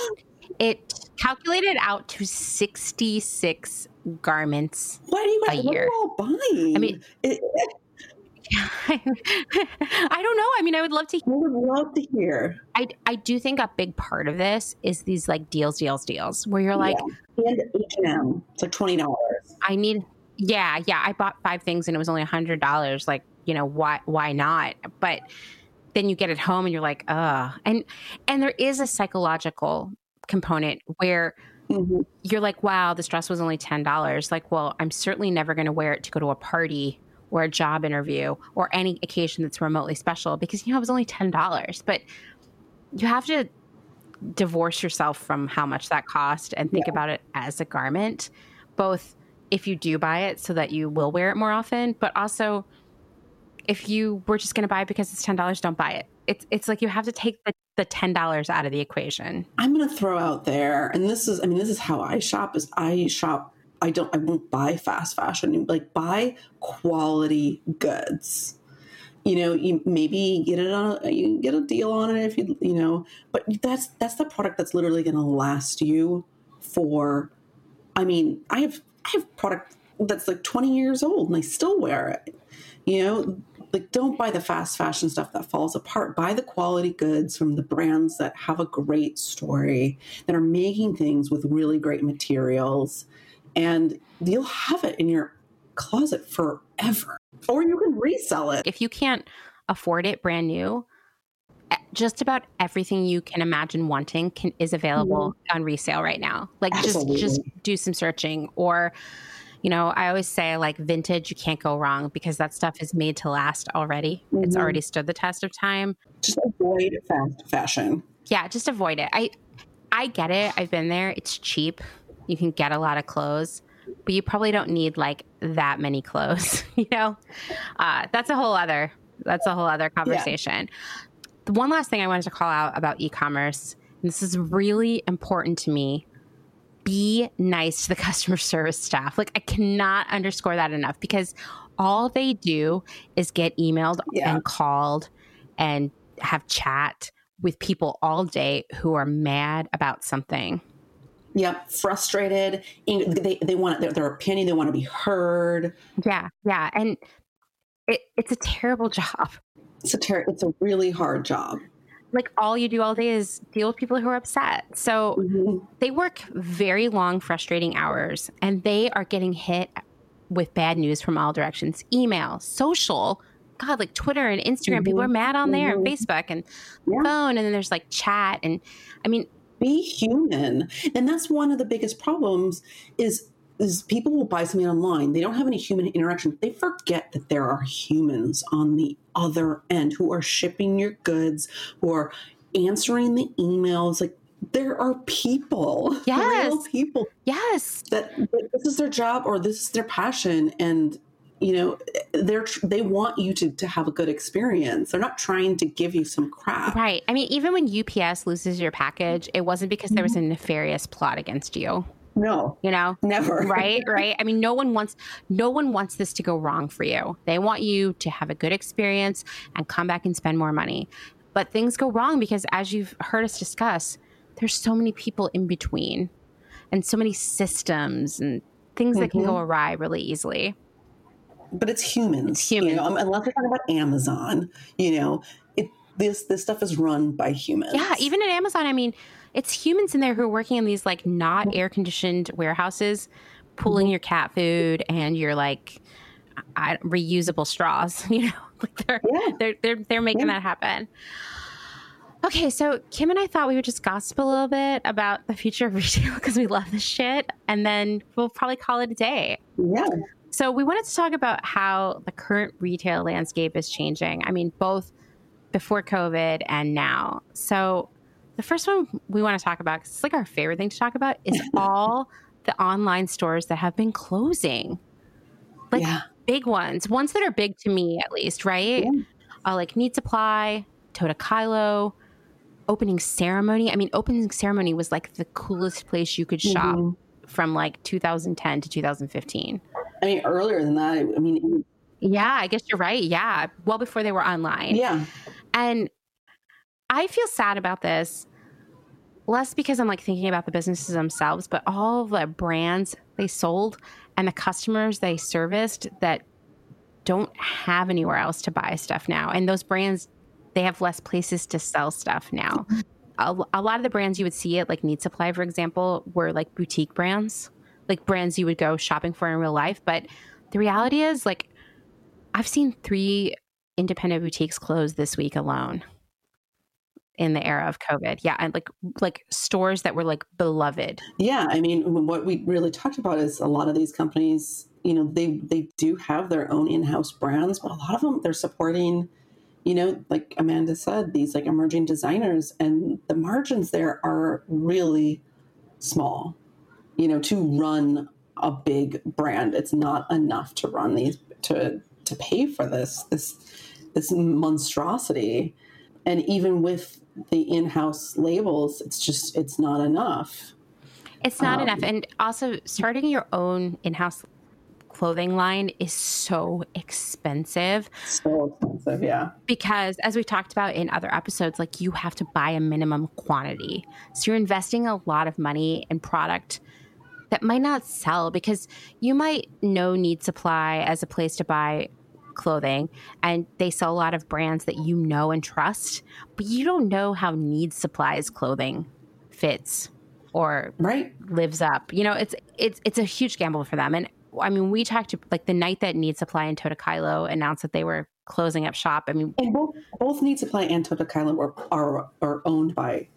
it calculated out to sixty six garments. What are you A guys are year. all buying? I mean- it, I don't know. I mean, I would love to. I would love to hear. I I do think a big part of this is these like deals, deals, deals, where you're like, Yeah. and H and M, it's like twenty dollars. I need. Yeah, yeah. I bought five things and it was only a hundred dollars. Like, you know, why why not? But then you get it home and you're like, uh and and there is a psychological component where Mm-hmm. you're like, wow, this dress was only ten dollars. Like, well, I'm certainly never going to wear it to go to a party or a job interview or any occasion that's remotely special because you know it was only ten dollars. But you have to divorce yourself from how much that cost and think Yeah. about it as a garment, both if you do buy it so that you will wear it more often, but also if you were just going to buy it because it's ten dollars, don't buy it. It's it's like you have to take the, the ten dollars out of the equation. I'm going to throw out there, and this is, I mean, this is how I shop. Is I shop. I don't. I won't buy fast fashion. Like buy quality goods. You know, you maybe get it on. A, you get a deal on it if you. You know, but that's that's the product that's literally going to last you for. I mean, I have I have product that's like 20 years old and I still wear it. You know, like don't buy the fast fashion stuff that falls apart. Buy the quality goods from the brands that have a great story, that are making things with really great materials, and you'll have it in your closet forever. Or you can resell it. If you can't afford it brand new, just about everything you can imagine wanting can is available on resale right now. Like just just do some searching or you know, I always say like vintage, you can't go wrong because that stuff is made to last already. It's Mhm. already stood the test of time. Just avoid fast fashion. Yeah, just avoid it. I I get it. I've been there. It's cheap. You can get a lot of clothes, but you probably don't need like that many clothes. You know, uh, that's a whole other that's a whole other conversation. The one last thing I wanted to call out about e-commerce, and this is really important to me. Be nice to the customer service staff. Like I cannot underscore that enough because all they do is get emailed Yeah. and called and have chat with people all day who are mad about something. Yeah, frustrated. They, they want their, their opinion. They want to be heard. Yeah, yeah, and it, it's a terrible job. It's a ter- It's a really hard job. Like all you do all day is deal with people who are upset. So Mhm. they work very long, frustrating hours, and they are getting hit with bad news from all directions. Email, social, God, like Twitter and Instagram. People Mhm. are mad on there, and Mhm. Facebook and Yeah. phone, and then there's like chat, and I mean, be human and that's one of the biggest problems is is people will buy something online they don't have any human interaction they forget that there are humans on the other end who are shipping your goods who are answering the emails like there are people Yes. real people yes, that, that this is their job or this is their passion and you know they're they want you to, to have a good experience they're not trying to give you some crap Right. I mean, even when UPS loses your package, it wasn't because there was mm-hmm. a nefarious plot against you. no You know, never right? Right. I mean, no one wants no one wants this to go wrong for you. They want you to have a good experience and come back and spend more money. But things go wrong because, as you've heard us discuss, there's so many people in between, and so many systems and things that can go mm-hmm. awry really easily. But it's humans. It's humans. You know, um, unless we're talking about Amazon, you know, it this this stuff is run by humans. Yeah, even at Amazon, I mean, it's humans in there who are working in these like not air conditioned warehouses, pulling your cat food and your like I, reusable straws. You know, like they're Yeah. they're they're they're making Yeah. that happen. Okay, so Kim and I thought we would just gossip a little bit about the future of retail because we love this shit, and then we'll probably call it a day. Yeah. So we wanted to talk about how the current retail landscape is changing. I mean, both before COVID and now. So the first one we want to talk about, because it's like our favorite thing to talk about, is all the online stores that have been closing. Like yeah. big ones, ones that are big to me at least, right? Yeah. Uh, like Need Supply, Tota Kylo, opening ceremony. I mean, opening ceremony was like the coolest place you could shop Mhm. from like 2010 to 2015. I mean, earlier than that, I mean, Yeah, I guess you're right. Yeah, well before they were online. yeah. And I feel sad about this, less because I'm like thinking about the businesses themselves, but all the brands they sold and the customers they serviced that don't have anywhere else to buy stuff now. And those brands, they have less places to sell stuff now. A, a lot of the brands you would see at like Need Supply, for example, were like boutique brands, like brands you would go shopping for in real life. But the reality is, like, I've seen three independent boutiques close this week alone in the era of COVID. Yeah, and like like stores that were like beloved. Yeah, I mean, what we really talked about is a lot of these companies, you know, they they do have their own in-house brands, but a lot of them they're supporting, you know, like Amanda said, these like emerging designers, and the margins there are really small. You know, to run a big brand, it's not enough to run these to to pay for this this this monstrosity, and even with the in-house labels, it's just it's not enough. It's not Um, enough. And also starting your own in-house clothing line is so expensive So expensive, yeah. because as we've talked about in other episodes like you have to buy a minimum quantity. So you're investing a lot of money in product that might not sell because you might know need supply as a place to buy clothing and they sell a lot of brands that you know and trust but you don't know how need Supply's clothing fits or Right. lives up you know it's it's it's a huge gamble for them and i mean we talked to like the night that need supply and kylo announced that they were closing up shop i mean And both both Need Supply and Kylan were are are owned by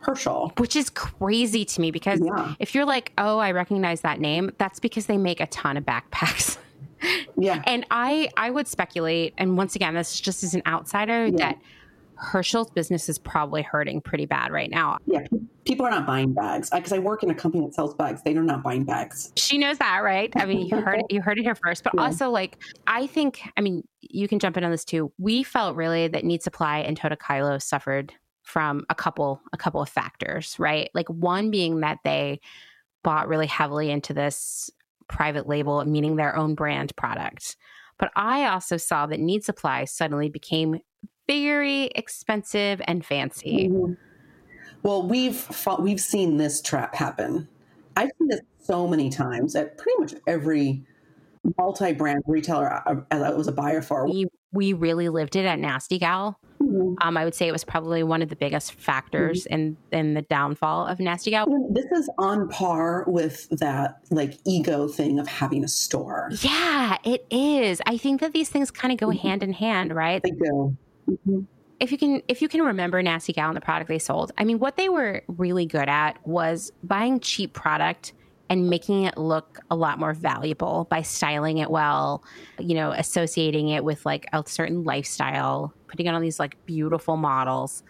Herschel. which is crazy to me because Yeah. if you're like oh i recognize that name that's because they make a ton of backpacks Yeah. And I I would speculate, and once again, this is just as an outsider, Yeah. that Herschel's business is probably hurting pretty bad right now. Yeah. People are not buying bags because I work in a company that sells bags. They are not buying bags. She knows that, right? I mean, you heard it, you heard it here first. But Yeah. also, like, I think, I mean, you can jump in on this too. We felt really that Need Supply and Tota Kylo suffered from a couple a couple of factors, right? Like one being that they bought really heavily into this private label, meaning their own brand product. But I also saw that Need Supply suddenly became very expensive and fancy. Mhm. Well, we've fought, we've seen this trap happen. I've seen this so many times at pretty much every multi-brand retailer I, I was a buyer for. We we really lived it at Nasty Gal. Mhm. Um, I would say it was probably one of the biggest factors in in the downfall of Nasty Gal. This is on par with that like ego thing of having a store. Yeah, it is. I think that these things kind of go Mhm. hand in hand, right? They go. Mhm. If you can if you can remember Nasty Gal and the product they sold, I mean what they were really good at was buying cheap product and making it look a lot more valuable by styling it well, you know, associating it with like a certain lifestyle, putting it on these like beautiful models.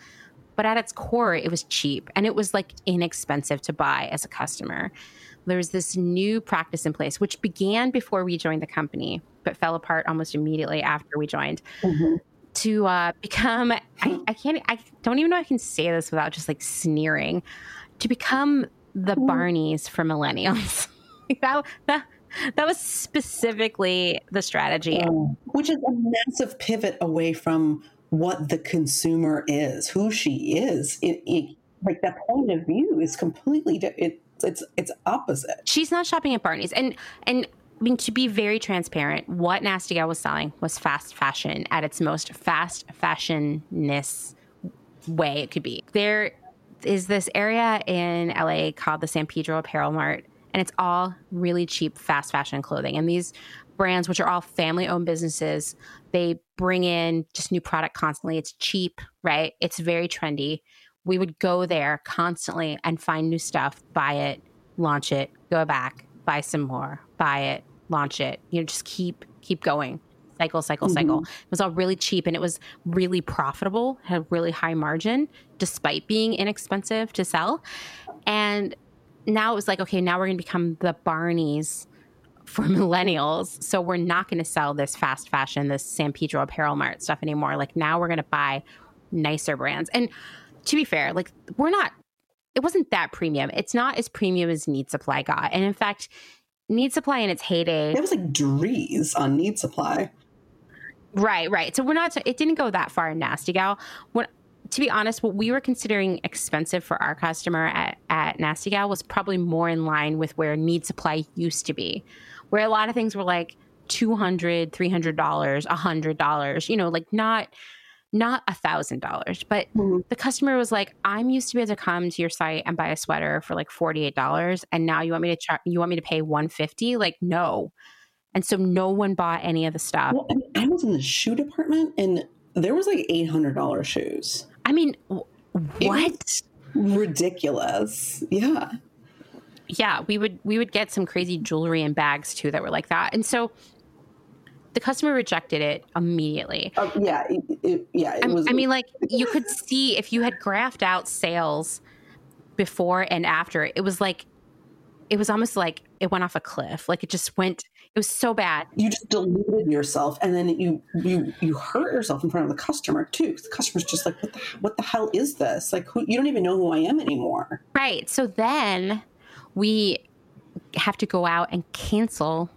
But at its core, it was cheap and it was like inexpensive to buy as a customer. There was this new practice in place, which began before we joined the company, but fell apart almost immediately after we joined Mhm. to uh, become I, I can't I don't even know I can say this without just like sneering to become the Barneys for millennials. That, that that was specifically the strategy. Um, which is a massive pivot away from what the consumer is, who she is. It, it like that point of view is completely di- it, it's it's opposite. She's not shopping at Barney's, and and I mean to be very transparent, what Nasty Gal was selling was fast fashion at its most fast fashionness way it could be. There is this area in LA called the San Pedro Apparel Mart, and it's all really cheap fast fashion clothing. And these brands, which are all family owned businesses, they bring in just new product constantly. It's cheap, right? It's very trendy. We would go there constantly and find new stuff, buy it, launch it, go back, buy some more, buy it, launch it. You know, just keep keep going. Cycle, cycle, mm-hmm. cycle. It was all really cheap and it was really profitable, had a really high margin despite being inexpensive to sell. And now it was like, okay, now we're going to become the Barneys for millennials. So we're not going to sell this fast fashion, this San Pedro apparel mart stuff anymore. Like now we're going to buy nicer brands. And to be fair, like we're not, it wasn't that premium. It's not as premium as Need Supply got. And in fact, Need Supply in its heyday. It was like Dries on Need Supply. Right, right. So we're not, it didn't go that far in Nasty Gal. When, to be honest, what we were considering expensive for our customer at, at Nasty Gal was probably more in line with where Need Supply used to be, where a lot of things were like $200, $300, $100, you know, like not not a thousand dollars but mm-hmm. the customer was like i'm used to be able to come to your site and buy a sweater for like $48 and now you want me to char- you want me to pay 150 like no and so no one bought any of the stuff well, I, was in the shoe department and there was like $800 shoes i mean what ridiculous yeah yeah we would we would get some crazy jewelry and bags too that were like that and so the customer rejected it immediately. Uh, yeah, it, it, yeah. It was, I mean, like you could see if you had graphed out sales before and after, it was like it was almost like it went off a cliff. Like it just went. It was so bad. You just deluded yourself, and then you you you hurt yourself in front of the customer too. The customer's just like, what the what the hell is this? Like, who, you don't even know who I am anymore. Right. So then we have to go out and cancel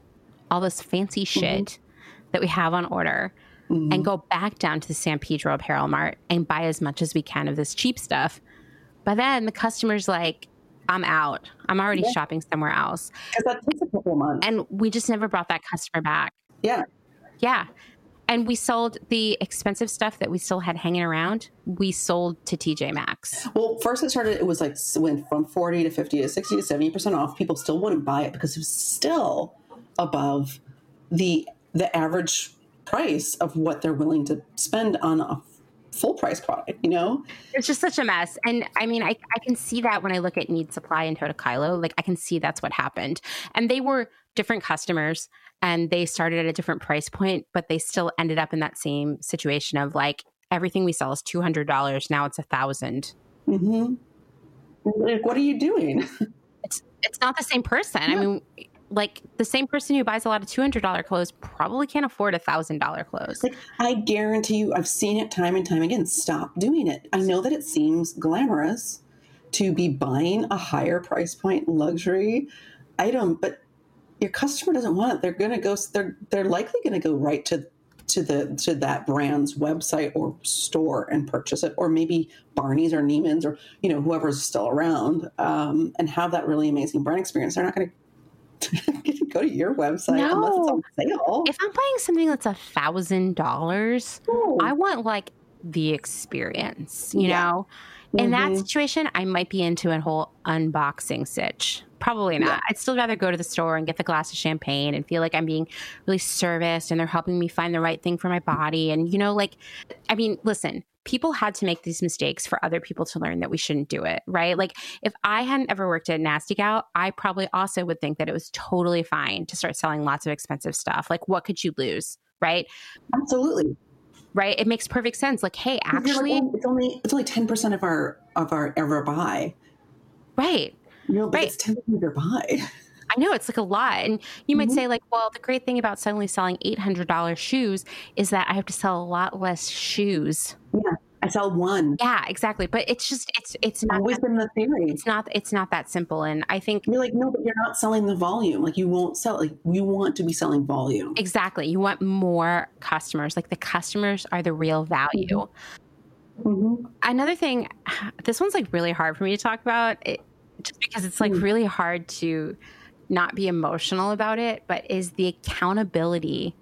all this fancy mm-hmm. shit. Mm-hmm that we have on order mm-hmm. and go back down to the San Pedro Apparel Mart and buy as much as we can of this cheap stuff. But then the customer's like, I'm out. I'm already yeah. shopping somewhere else. Because that takes a couple months. And we just never brought that customer back. Yeah. Yeah. And we sold the expensive stuff that we still had hanging around. We sold to TJ Maxx. Well, first it started, it was like went from 40 to 50 to 60 to 70% off. People still wouldn't buy it because it was still above the the average price of what they're willing to spend on a full price product, you know? It's just such a mess. And I mean, I, I can see that when I look at Need Supply and Tota Kylo. Like, I can see that's what happened. And they were different customers and they started at a different price point, but they still ended up in that same situation of like, everything we sell is $200. Now it's a 1000 mm-hmm. Like, what are you doing? It's, it's not the same person. Yeah. I mean, like the same person who buys a lot of $200 clothes probably can't afford a $1000 clothes. Like i guarantee you i've seen it time and time again. Stop doing it. I know that it seems glamorous to be buying a higher price point luxury item but your customer doesn't want it. They're going to go they're they're likely going to go right to to the to that brand's website or store and purchase it or maybe barney's or neiman's or you know whoever's still around um, and have that really amazing brand experience. They're not going to go to your website no. unless it's on sale. If I'm buying something that's a thousand dollars, oh. I want like the experience, you yeah. know? In mm-hmm. that situation, I might be into a whole unboxing sitch. Probably not. Yeah. I'd still rather go to the store and get the glass of champagne and feel like I'm being really serviced and they're helping me find the right thing for my body. And, you know, like, I mean, listen, people had to make these mistakes for other people to learn that we shouldn't do it, right? Like if I hadn't ever worked at Nasty Gal, I probably also would think that it was totally fine to start selling lots of expensive stuff. Like what could you lose, right? Absolutely. Right? It makes perfect sense. Like, hey, actually like, it's only it's only 10% of our of our ever buy. Right. You know, right. it's 10% of your buy. I know it's like a lot. And you might mm-hmm. say, like, well, the great thing about suddenly selling $800 shoes is that I have to sell a lot less shoes. Yeah. I sell one. Yeah, exactly. But it's just it's it's not always that, been the theory. It's not it's not that simple. And I think you're like, no, but you're not selling the volume. Like you won't sell like you want to be selling volume. Exactly. You want more customers. Like the customers are the real value. Mm-hmm. mm-hmm. Another thing, this one's like really hard for me to talk about, it, just because it's like mm. really hard to not be emotional about it, but is the accountability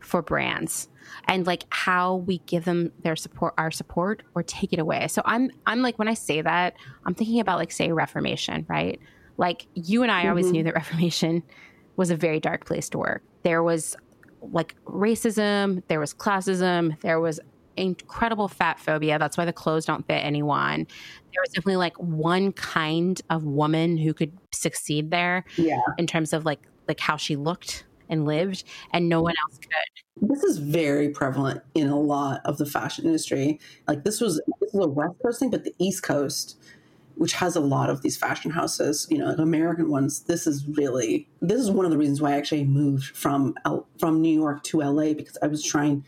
for brands and like how we give them their support our support or take it away. So I'm I'm like when I say that, I'm thinking about like say Reformation, right? Like you and I mm-hmm. always knew that Reformation was a very dark place to work. There was like racism, there was classism, there was incredible fat phobia. That's why the clothes don't fit anyone. There was definitely like one kind of woman who could succeed there Yeah. in terms of like like how she looked and lived and no one else could. This is very prevalent in a lot of the fashion industry. Like this was this is a West Coast thing, but the East Coast, which has a lot of these fashion houses, you know, like American ones, this is really this is one of the reasons why I actually moved from L- from New York to LA because I was trying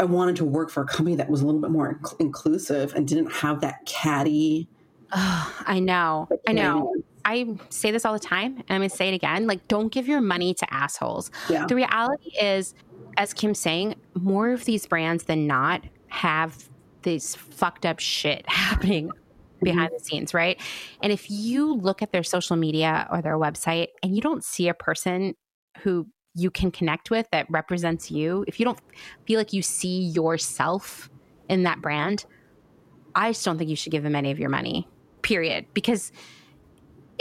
I wanted to work for a company that was a little bit more inc- inclusive and didn't have that catty. Ugh, I know. I know. I say this all the time and I'm going to say it again. Like, don't give your money to assholes. Yeah. The reality is, as Kim's saying, more of these brands than not have this fucked up shit happening mm-hmm. behind the scenes, right? And if you look at their social media or their website and you don't see a person who you can connect with that represents you, if you don't feel like you see yourself in that brand, I just don't think you should give them any of your money, period. Because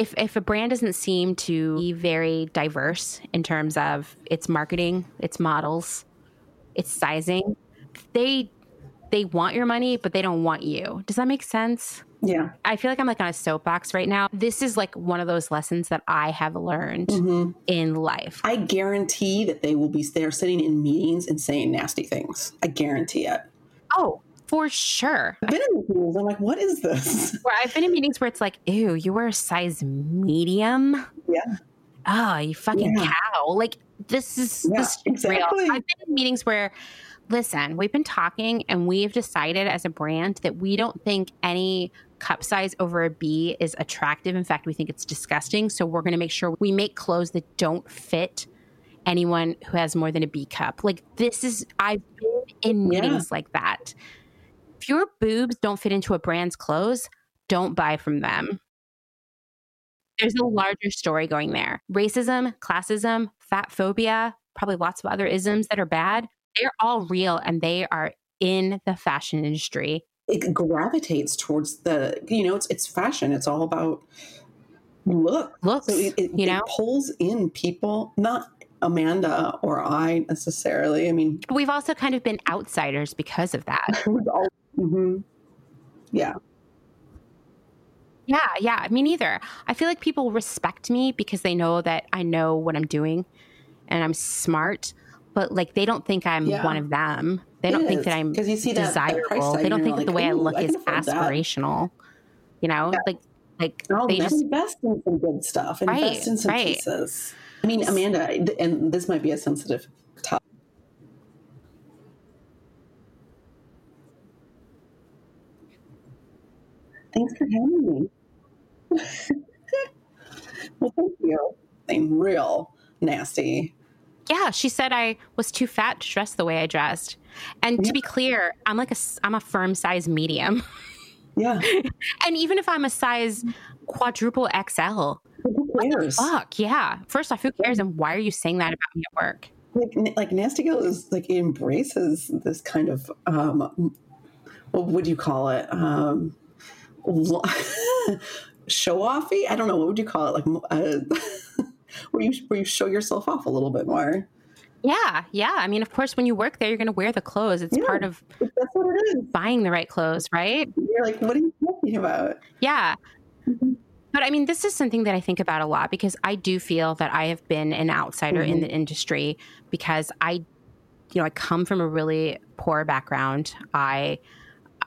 if if a brand doesn't seem to be very diverse in terms of its marketing, its models, its sizing, they they want your money, but they don't want you. Does that make sense? Yeah. I feel like I'm like on a soapbox right now. This is like one of those lessons that I have learned Mhm. in life. I guarantee that they will be there sitting in meetings and saying nasty things. I guarantee it. Oh, for sure. I've been in meetings. I'm like, what is this? Where I've been in meetings where it's like, ew, you were a size medium. Yeah. Oh, you fucking Yeah. cow. Like this is Yeah, this is exactly. real. I've been in meetings where listen, we've been talking and we've decided as a brand that we don't think any cup size over a B is attractive. In fact, we think it's disgusting. So we're gonna make sure we make clothes that don't fit anyone who has more than a B cup. Like this is I've been in Yeah. meetings like that. If your boobs don't fit into a brand's clothes, don't buy from them. There's a larger story going there. Racism, classism, fat phobia, probably lots of other isms that are bad. They're all real and they are in the fashion industry. It gravitates towards the, you know, it's it's fashion. It's all about look. Looks, So it, it, you know? pulls in people, not Amanda or I necessarily. I mean, we've also kind of been outsiders because of that. we've Mhm. yeah, Yeah, yeah, me neither. I feel like people respect me because they know that I know what I'm doing and I'm smart, but like they don't think I'm Yeah. one of them. They don't think that I'm because you see that, that desirable. They don't think that the way I look can is afford that." aspirational. You know, Yeah. like like they just invest in some good stuff. Right, Invest in some right. pieces. I mean, Amanda, and this might be a sensitive Thanks for having me. well, thank you. I'm real nasty. yeah, she said I was too fat to dress the way I dressed. And to be clear, I'm like a I'm a firm size medium. Yeah. and even if I'm a size quadruple XL, Who cares? fuck, yeah. First off, who cares and why are you saying that about me at work? like like nasty girl is like it embraces this kind of um what would you call it um show offy i don't know what would you call it like uh, where you where you show yourself off a little bit more Yeah, yeah. I mean, of course, when you work there, you're going to wear the clothes. It's Yeah. part of that's what it is buying the right clothes, right? you're like what are you talking about Yeah. Mhm. But I mean, this is something that I think about a lot because I do feel that I have been an outsider in Mhm. the industry because I, you know, I come from a really poor background. I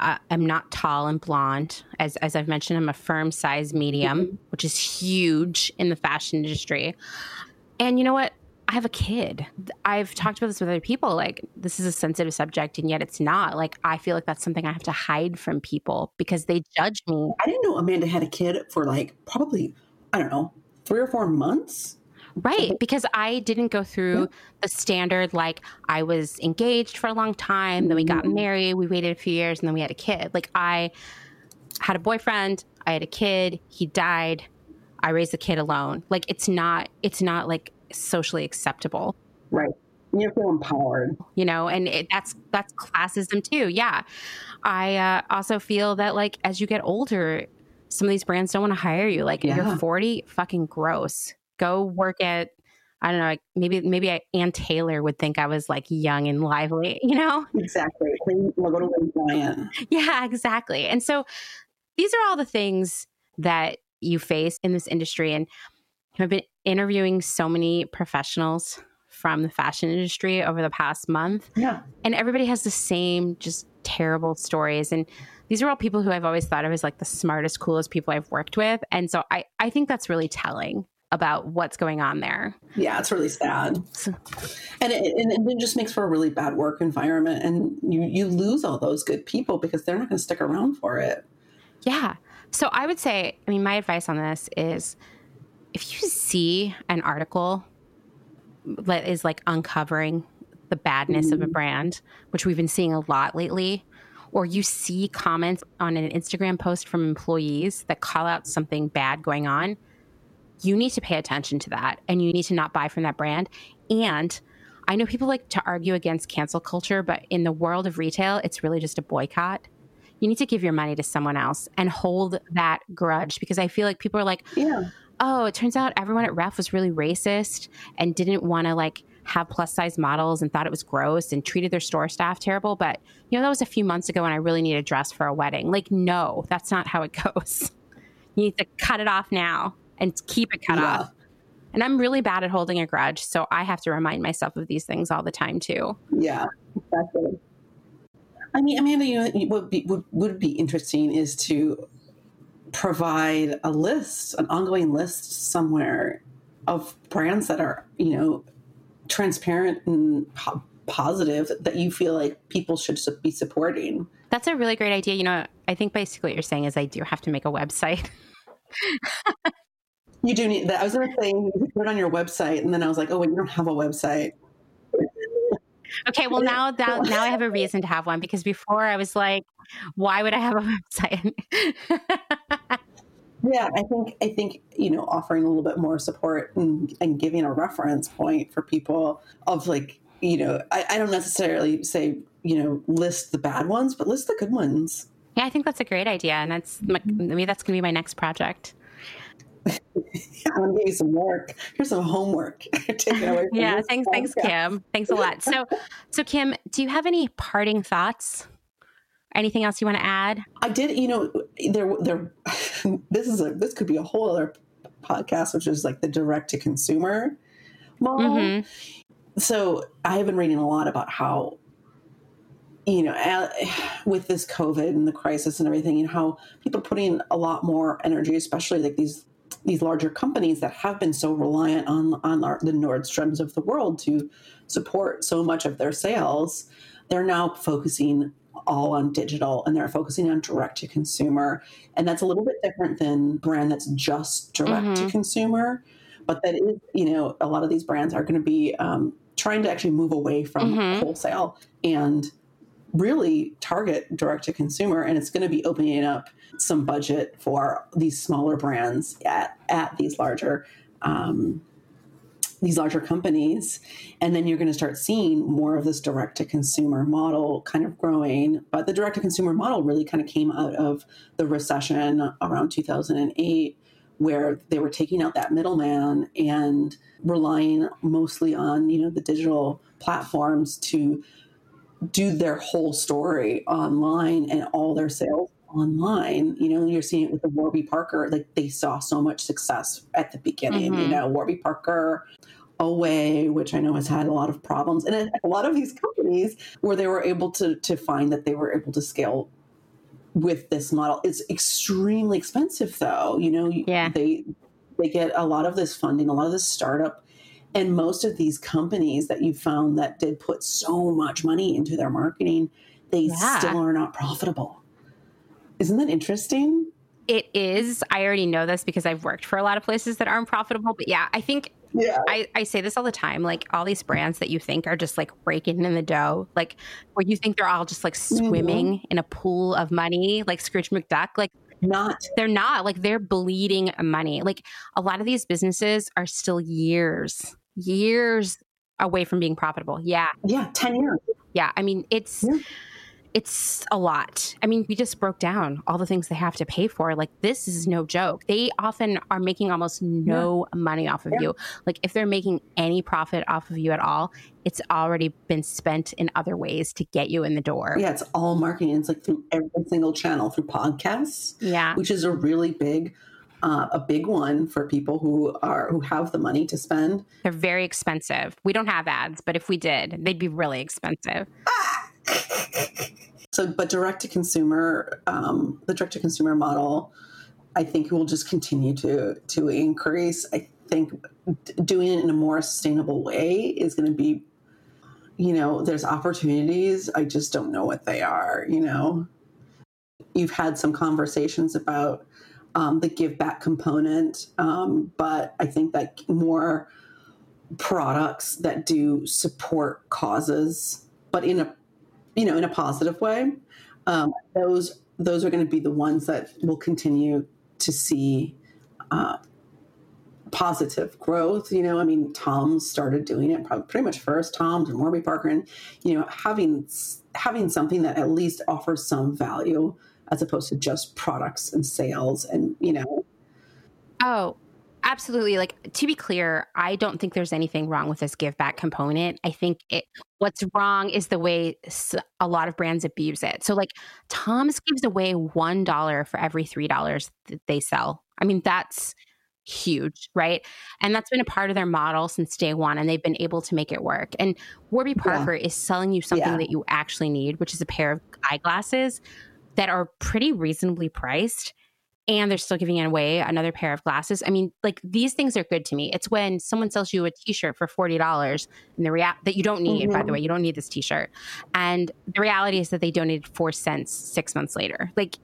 uh, am not tall and blonde. As, as I've mentioned, I'm a firm size medium, which is huge in the fashion industry. And you know what? I have a kid. I've talked about this with other people. Like, this is a sensitive subject, and yet it's not. Like, I feel like that's something I have to hide from people because they judge me. i didn't know amanda had a kid for like probably i don't know three or four months Right. Because I didn't go through the standard, like, I was engaged for a long time, then we got Mhm. married, we waited a few years, and then we had a kid. Like, I had a boyfriend, I had a kid, he died, I raised the kid alone. Like, it's not, it's not like socially acceptable. right you feel empowered you know and it, that's that's classism too yeah i uh, also feel that like as you get older some of these brands don't want to hire you like Yeah. you're 40 fucking gross go work at I don't know, like maybe maybe I, Ann Taylor would think I was like young and lively, you know? Exactly. Go to Giant. Yeah, exactly. And so these are all the things that you face in this industry. And I've been interviewing so many professionals from the fashion industry over the past month. Yeah. And everybody has the same just terrible stories. And these are all people who I've always thought of as like the smartest, coolest people I've worked with. And so I, I think that's really telling about what's going on there. Yeah, it's really sad, and it, and it just makes for a really bad work environment, and you you lose all those good people because they're not going to stick around for it. Yeah. So I would say, I mean, my advice on this is, if you see an article that is like uncovering the badness mm-hmm. of a mm-hmm. brand, which we've been seeing a lot lately, or you see comments on an Instagram post from employees that call out something bad going on, you need to pay attention to that and you need to not buy from that brand. And I know people like to argue against cancel culture, but in the world of retail, it's really just a boycott. You need to give your money to someone else and hold that grudge because I feel like people are like, yeah. oh, it turns out everyone at Ref was really racist and didn't want to like have plus size models and thought it was gross and treated their store staff terrible. But, you know, that was a few months ago and I really need a dress for a wedding. Like, no, that's not how it goes. You need to cut it off now and keep it cut yeah. off. And I'm really bad at holding a grudge, so I have to remind myself of these things all the time too. Yeah, exactly. I mean, Amanda, you know, what be, would would be interesting is to provide a list, an ongoing list somewhere of brands that are, you know, transparent and po- positive that you feel like people should be supporting. That's a really great idea. You know, I think basically what you're saying is I do have to make a website. You do need that. I was going to say you put it on your website, and then I was like, oh, wait, you don't have a website. Okay, well now now now I have a reason to have one because before I was like, why would I have a website? yeah, I think I think you know offering a little bit more support and, and giving a reference point for people of like you know I, I don't necessarily say you know list the bad ones, but list the good ones. Yeah, I think that's a great idea, and that's mm-hmm. maybe that's going to be my next project. I'm gonna give you some work. Here's some homework. Take it away. yeah, thanks, thanks, Kim. Thanks a lot. So, so Kim, do you have any parting thoughts? Anything else you want to add? I did. You know, there, there. This is a. This could be a whole other podcast, which is like the direct to consumer model. Mm-hmm. So I have been reading a lot about how you know, with this COVID and the crisis and everything, and how people are putting a lot more energy, especially like these these larger companies that have been so reliant on on our, the Nordstroms of the world to support so much of their sales, they're now focusing all on digital and they're focusing on direct to consumer, and that's a little bit different than brand that's just direct mm-hmm. to consumer. But that is, you know, a lot of these brands are going to be um, trying to actually move away from mm-hmm. wholesale and really target direct to consumer and it's going to be opening up some budget for these smaller brands at, at these larger um, these larger companies. And then you're going to start seeing more of this direct to consumer model kind of growing. But the direct to consumer model really kind of came out of the recession around 2008 where they were taking out that middleman and relying mostly on you know the digital platforms to do their whole story online and all their sales online. You know, you're seeing it with the Warby Parker, like they saw so much success at the beginning. Mm-hmm. You know, Warby Parker, Away, which I know has had a lot of problems, and a lot of these companies where they were able to to find that they were able to scale with this model. It's extremely expensive, though. You know, yeah. they they get a lot of this funding, a lot of this startup and most of these companies that you found that did put so much money into their marketing, they yeah. still are not profitable. Isn't that interesting? It is. I already know this because I've worked for a lot of places that aren't profitable. But yeah, I think yeah. I, I say this all the time. Like all these brands that you think are just like raking in the dough, like where you think they're all just like swimming mm-hmm. in a pool of money, like Scrooge McDuck. Like not. They're not. Like they're bleeding money. Like a lot of these businesses are still years years away from being profitable. Yeah. Yeah, 10 years. Yeah. I mean, it's. Yeah. it's a lot. I mean, we just broke down all the things they have to pay for. Like, this is no joke. They often are making almost no yeah. money off of yeah. you. Like, if they're making any profit off of you at all, it's already been spent in other ways to get you in the door. Yeah, it's all marketing. It's like through every single channel, through podcasts. Yeah. Which is a really big uh, a big one for people who are who have the money to spend. They're very expensive. We don't have ads, but if we did, they'd be really expensive. so, but direct to consumer, um, the direct to consumer model, I think will just continue to to increase. I think doing it in a more sustainable way is going to be, you know, there's opportunities. I just don't know what they are. You know, you've had some conversations about um, the give back component, um, but I think that more products that do support causes, but in a you know in a positive way, um, those those are going to be the ones that will continue to see uh, positive growth. You know, I mean, Tom started doing it probably pretty much first. Tom's and Warby Parker, and you know, having having something that at least offers some value as opposed to just products and sales and you know oh absolutely like to be clear i don't think there's anything wrong with this give back component i think it what's wrong is the way a lot of brands abuse it so like tom's gives away one dollar for every three dollars that they sell i mean that's huge, right? And that's been a part of their model since day one, and they've been able to make it work. And Warby Parker yeah. is selling you something yeah. that you actually need, which is a pair of eyeglasses that are pretty reasonably priced and they're still giving away another pair of glasses. I mean, like these things are good to me. It's when someone sells you a t-shirt for $40 and the rea- that you don't need, mm-hmm. by the mm-hmm. way, you don't need this t-shirt. And the reality is that they donated 4 cents 6 months later. Like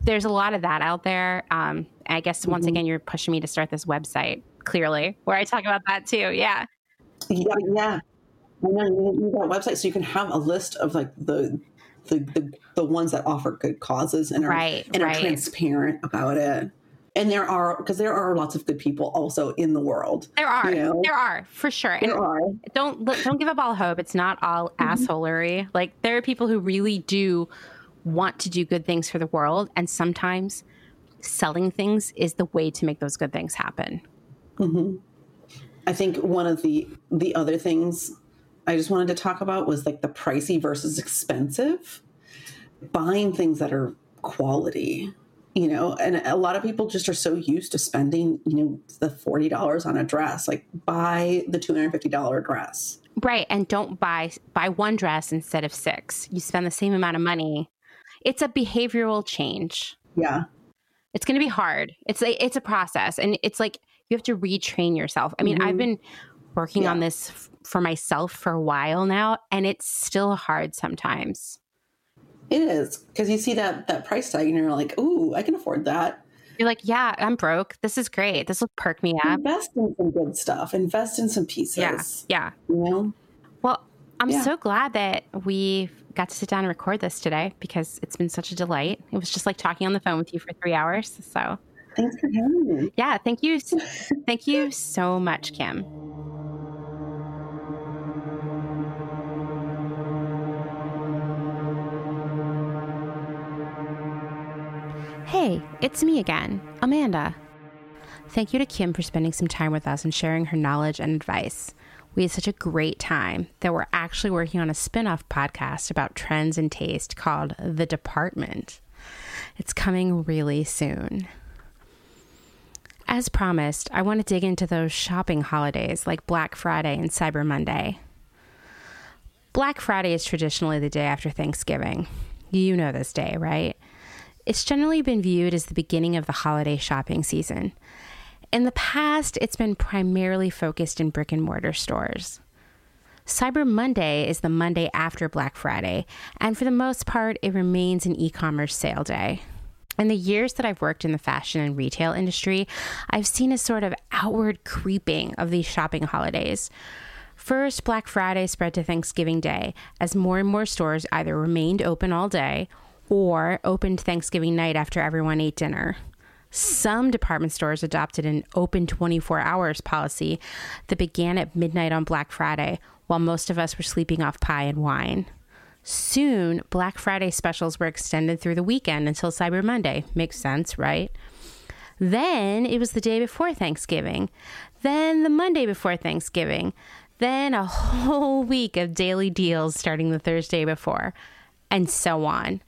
there's a lot of that out there. Um, I guess mm-hmm. once again you're pushing me to start this website clearly where I talk about that too. Yeah. Yeah, yeah. I know you need that website so you can have a list of like the the, the, the ones that offer good causes and are right, and right. are transparent about it. And there are because there are lots of good people also in the world. There are, you know? there are for sure. There and are. Don't don't give up all hope. It's not all mm-hmm. assholery. Like there are people who really do want to do good things for the world, and sometimes selling things is the way to make those good things happen. Mm-hmm. I think one of the the other things I just wanted to talk about was like the pricey versus expensive. Buying things that are quality, you know, and a lot of people just are so used to spending, you know, the $40 on a dress. Like buy the $250 dress. Right. And don't buy buy one dress instead of six. You spend the same amount of money. It's a behavioral change. Yeah. It's going to be hard. It's a, it's a process and it's like you have to retrain yourself. I mean, mm-hmm. I've been working yeah. on this for myself for a while now, and it's still hard sometimes. It is because you see that that price tag and you're like, "Ooh, I can afford that." You're like, "Yeah, I'm broke. This is great. This will perk me up." Invest in some good stuff. Invest in some pieces. Yeah, yeah. You know. Well, I'm yeah. so glad that we got to sit down and record this today because it's been such a delight. It was just like talking on the phone with you for three hours. So. Thanks for having me. Yeah, thank you. thank you so much, Kim. Hey, it's me again, Amanda. Thank you to Kim for spending some time with us and sharing her knowledge and advice. We had such a great time that we're actually working on a spin off podcast about trends and taste called The Department. It's coming really soon. As promised, I want to dig into those shopping holidays like Black Friday and Cyber Monday. Black Friday is traditionally the day after Thanksgiving. You know this day, right? It's generally been viewed as the beginning of the holiday shopping season. In the past, it's been primarily focused in brick and mortar stores. Cyber Monday is the Monday after Black Friday, and for the most part, it remains an e commerce sale day. In the years that I've worked in the fashion and retail industry, I've seen a sort of outward creeping of these shopping holidays. First, Black Friday spread to Thanksgiving Day as more and more stores either remained open all day or opened Thanksgiving night after everyone ate dinner. Some department stores adopted an open 24 hours policy that began at midnight on Black Friday, while most of us were sleeping off pie and wine. Soon, Black Friday specials were extended through the weekend until Cyber Monday. Makes sense, right? Then it was the day before Thanksgiving. Then the Monday before Thanksgiving. Then a whole week of daily deals starting the Thursday before, and so on.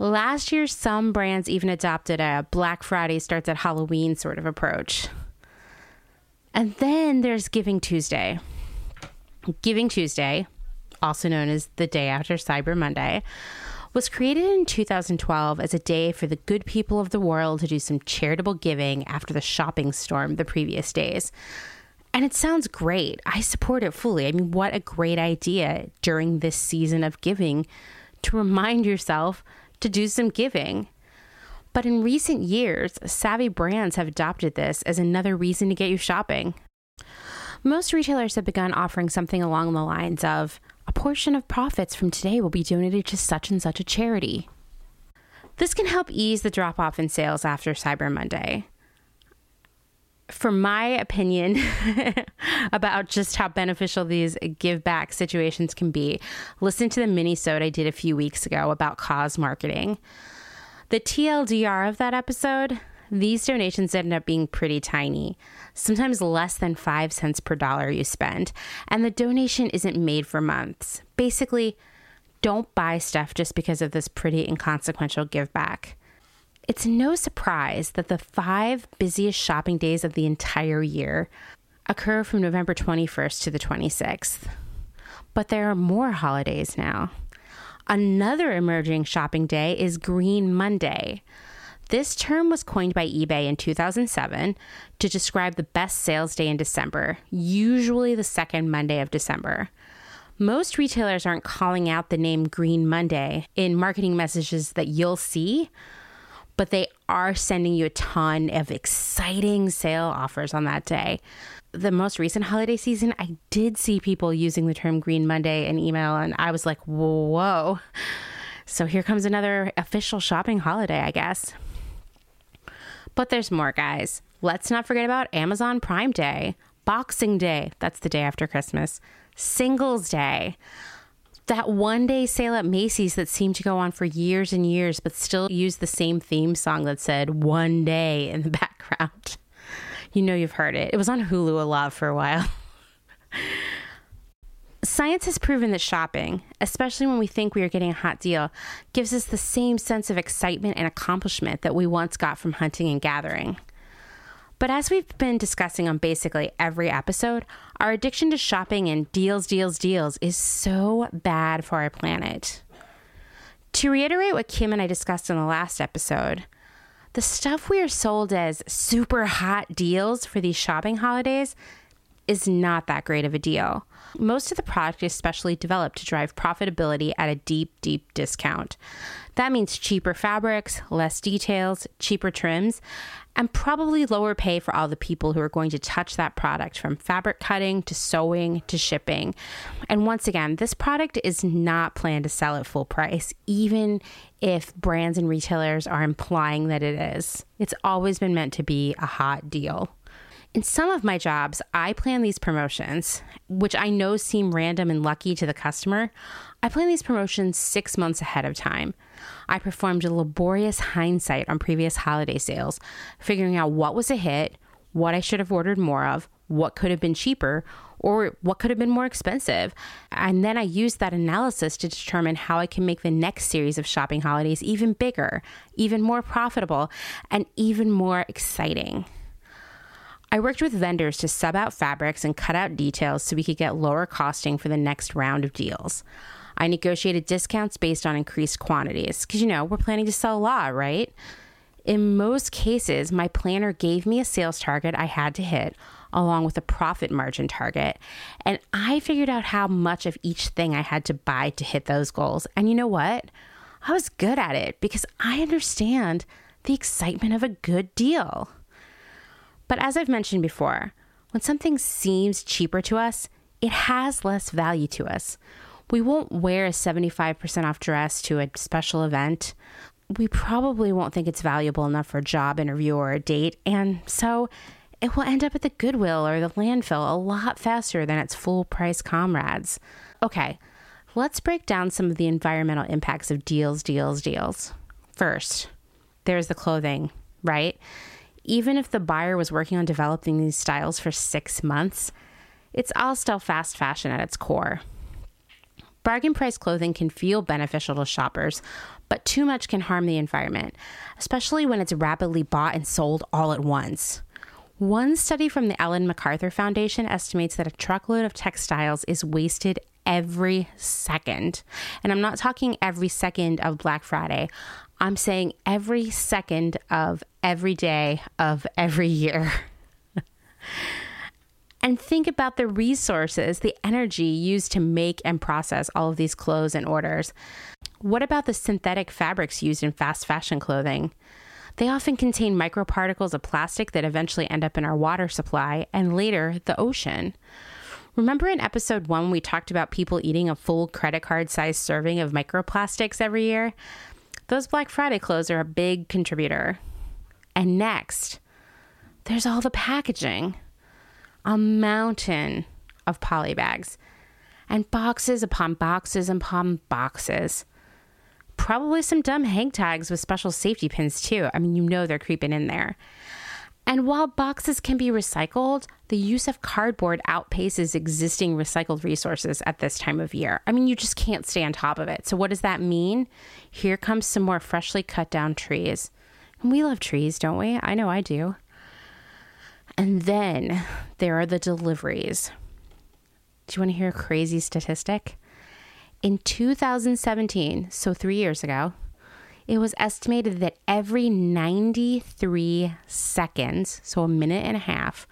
Last year, some brands even adopted a Black Friday starts at Halloween sort of approach. And then there's Giving Tuesday. Giving Tuesday, also known as the day after Cyber Monday, was created in 2012 as a day for the good people of the world to do some charitable giving after the shopping storm the previous days. And it sounds great. I support it fully. I mean, what a great idea during this season of giving to remind yourself to do some giving. But in recent years, savvy brands have adopted this as another reason to get you shopping. Most retailers have begun offering something along the lines of a portion of profits from today will be donated to such and such a charity. This can help ease the drop off in sales after Cyber Monday. For my opinion about just how beneficial these give back situations can be, listen to the mini I did a few weeks ago about cause marketing. The TLDR of that episode these donations end up being pretty tiny, sometimes less than 5 cents per dollar you spend, and the donation isn't made for months. Basically, don't buy stuff just because of this pretty inconsequential give back. It's no surprise that the five busiest shopping days of the entire year occur from November 21st to the 26th. But there are more holidays now. Another emerging shopping day is Green Monday. This term was coined by eBay in 2007 to describe the best sales day in December, usually the second Monday of December. Most retailers aren't calling out the name Green Monday in marketing messages that you'll see, but they are sending you a ton of exciting sale offers on that day. The most recent holiday season, I did see people using the term Green Monday in email, and I was like, whoa. So here comes another official shopping holiday, I guess. But there's more, guys. Let's not forget about Amazon Prime Day, Boxing Day, that's the day after Christmas, Singles Day, that one day sale at Macy's that seemed to go on for years and years, but still used the same theme song that said one day in the background. You know, you've heard it. It was on Hulu a lot for a while. Science has proven that shopping, especially when we think we are getting a hot deal, gives us the same sense of excitement and accomplishment that we once got from hunting and gathering. But as we've been discussing on basically every episode, our addiction to shopping and deals, deals, deals is so bad for our planet. To reiterate what Kim and I discussed in the last episode, the stuff we are sold as super hot deals for these shopping holidays is not that great of a deal. Most of the product is specially developed to drive profitability at a deep, deep discount. That means cheaper fabrics, less details, cheaper trims, and probably lower pay for all the people who are going to touch that product from fabric cutting to sewing to shipping. And once again, this product is not planned to sell at full price, even if brands and retailers are implying that it is. It's always been meant to be a hot deal. In some of my jobs, I plan these promotions, which I know seem random and lucky to the customer. I plan these promotions six months ahead of time. I performed a laborious hindsight on previous holiday sales, figuring out what was a hit, what I should have ordered more of, what could have been cheaper, or what could have been more expensive. And then I used that analysis to determine how I can make the next series of shopping holidays even bigger, even more profitable, and even more exciting. I worked with vendors to sub out fabrics and cut out details so we could get lower costing for the next round of deals. I negotiated discounts based on increased quantities because, you know, we're planning to sell a lot, right? In most cases, my planner gave me a sales target I had to hit along with a profit margin target. And I figured out how much of each thing I had to buy to hit those goals. And you know what? I was good at it because I understand the excitement of a good deal. But as I've mentioned before, when something seems cheaper to us, it has less value to us. We won't wear a 75% off dress to a special event. We probably won't think it's valuable enough for a job interview or a date, and so it will end up at the Goodwill or the landfill a lot faster than its full price comrades. Okay, Let's break down some of the environmental impacts of deals, deals, deals. First, there's the clothing, right? Even if the buyer was working on developing these styles for six months, it's all still fast fashion at its core. Bargain price clothing can feel beneficial to shoppers, but too much can harm the environment, especially when it's rapidly bought and sold all at once. One study from the Ellen MacArthur Foundation estimates that a truckload of textiles is wasted every second. And I'm not talking every second of Black Friday. I'm saying every second of every day of every year. and think about the resources, the energy used to make and process all of these clothes and orders. What about the synthetic fabrics used in fast fashion clothing? They often contain microparticles of plastic that eventually end up in our water supply and later the ocean. Remember in episode one, we talked about people eating a full credit card sized serving of microplastics every year? Those Black Friday clothes are a big contributor. And next, there's all the packaging a mountain of poly bags, and boxes upon boxes upon boxes. Probably some dumb hang tags with special safety pins, too. I mean, you know they're creeping in there. And while boxes can be recycled, the use of cardboard outpaces existing recycled resources at this time of year. I mean, you just can't stay on top of it. So, what does that mean? Here comes some more freshly cut down trees. And we love trees, don't we? I know I do. And then there are the deliveries. Do you want to hear a crazy statistic? In 2017, so three years ago, it was estimated that every 93 seconds, so a minute and a half,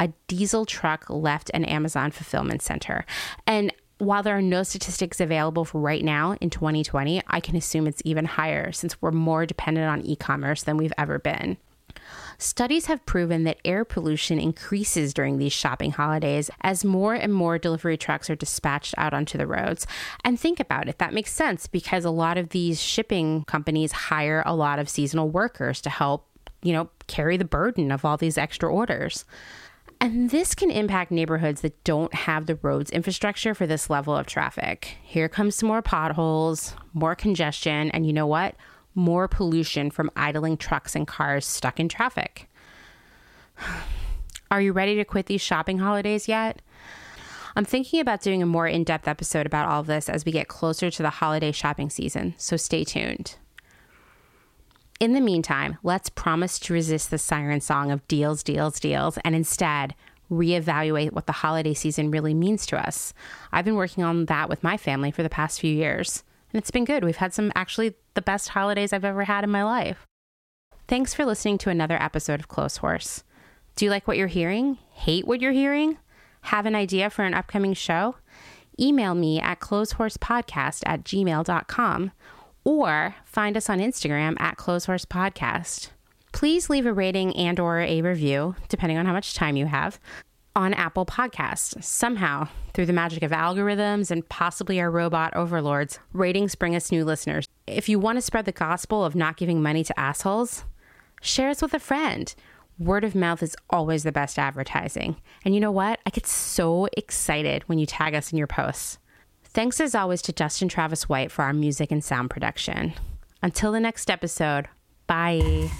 a diesel truck left an Amazon fulfillment center. And while there are no statistics available for right now in 2020, I can assume it's even higher since we're more dependent on e commerce than we've ever been. Studies have proven that air pollution increases during these shopping holidays as more and more delivery trucks are dispatched out onto the roads. And think about it, that makes sense because a lot of these shipping companies hire a lot of seasonal workers to help, you know, carry the burden of all these extra orders. And this can impact neighborhoods that don't have the roads infrastructure for this level of traffic. Here comes some more potholes, more congestion, and you know what? More pollution from idling trucks and cars stuck in traffic. Are you ready to quit these shopping holidays yet? I'm thinking about doing a more in depth episode about all of this as we get closer to the holiday shopping season, so stay tuned. In the meantime, let's promise to resist the siren song of deals, deals, deals, and instead reevaluate what the holiday season really means to us. I've been working on that with my family for the past few years and it's been good. We've had some actually the best holidays I've ever had in my life. Thanks for listening to another episode of Clotheshorse. Do you like what you're hearing? Hate what you're hearing? Have an idea for an upcoming show? Email me at clotheshorsepodcast at gmail.com or find us on Instagram at clotheshorsepodcast. Please leave a rating and or a review, depending on how much time you have on Apple Podcasts. Somehow, through the magic of algorithms and possibly our robot overlords, ratings bring us new listeners. If you want to spread the gospel of not giving money to assholes, share us with a friend. Word of mouth is always the best advertising. And you know what? I get so excited when you tag us in your posts. Thanks as always to Justin Travis White for our music and sound production. Until the next episode, bye.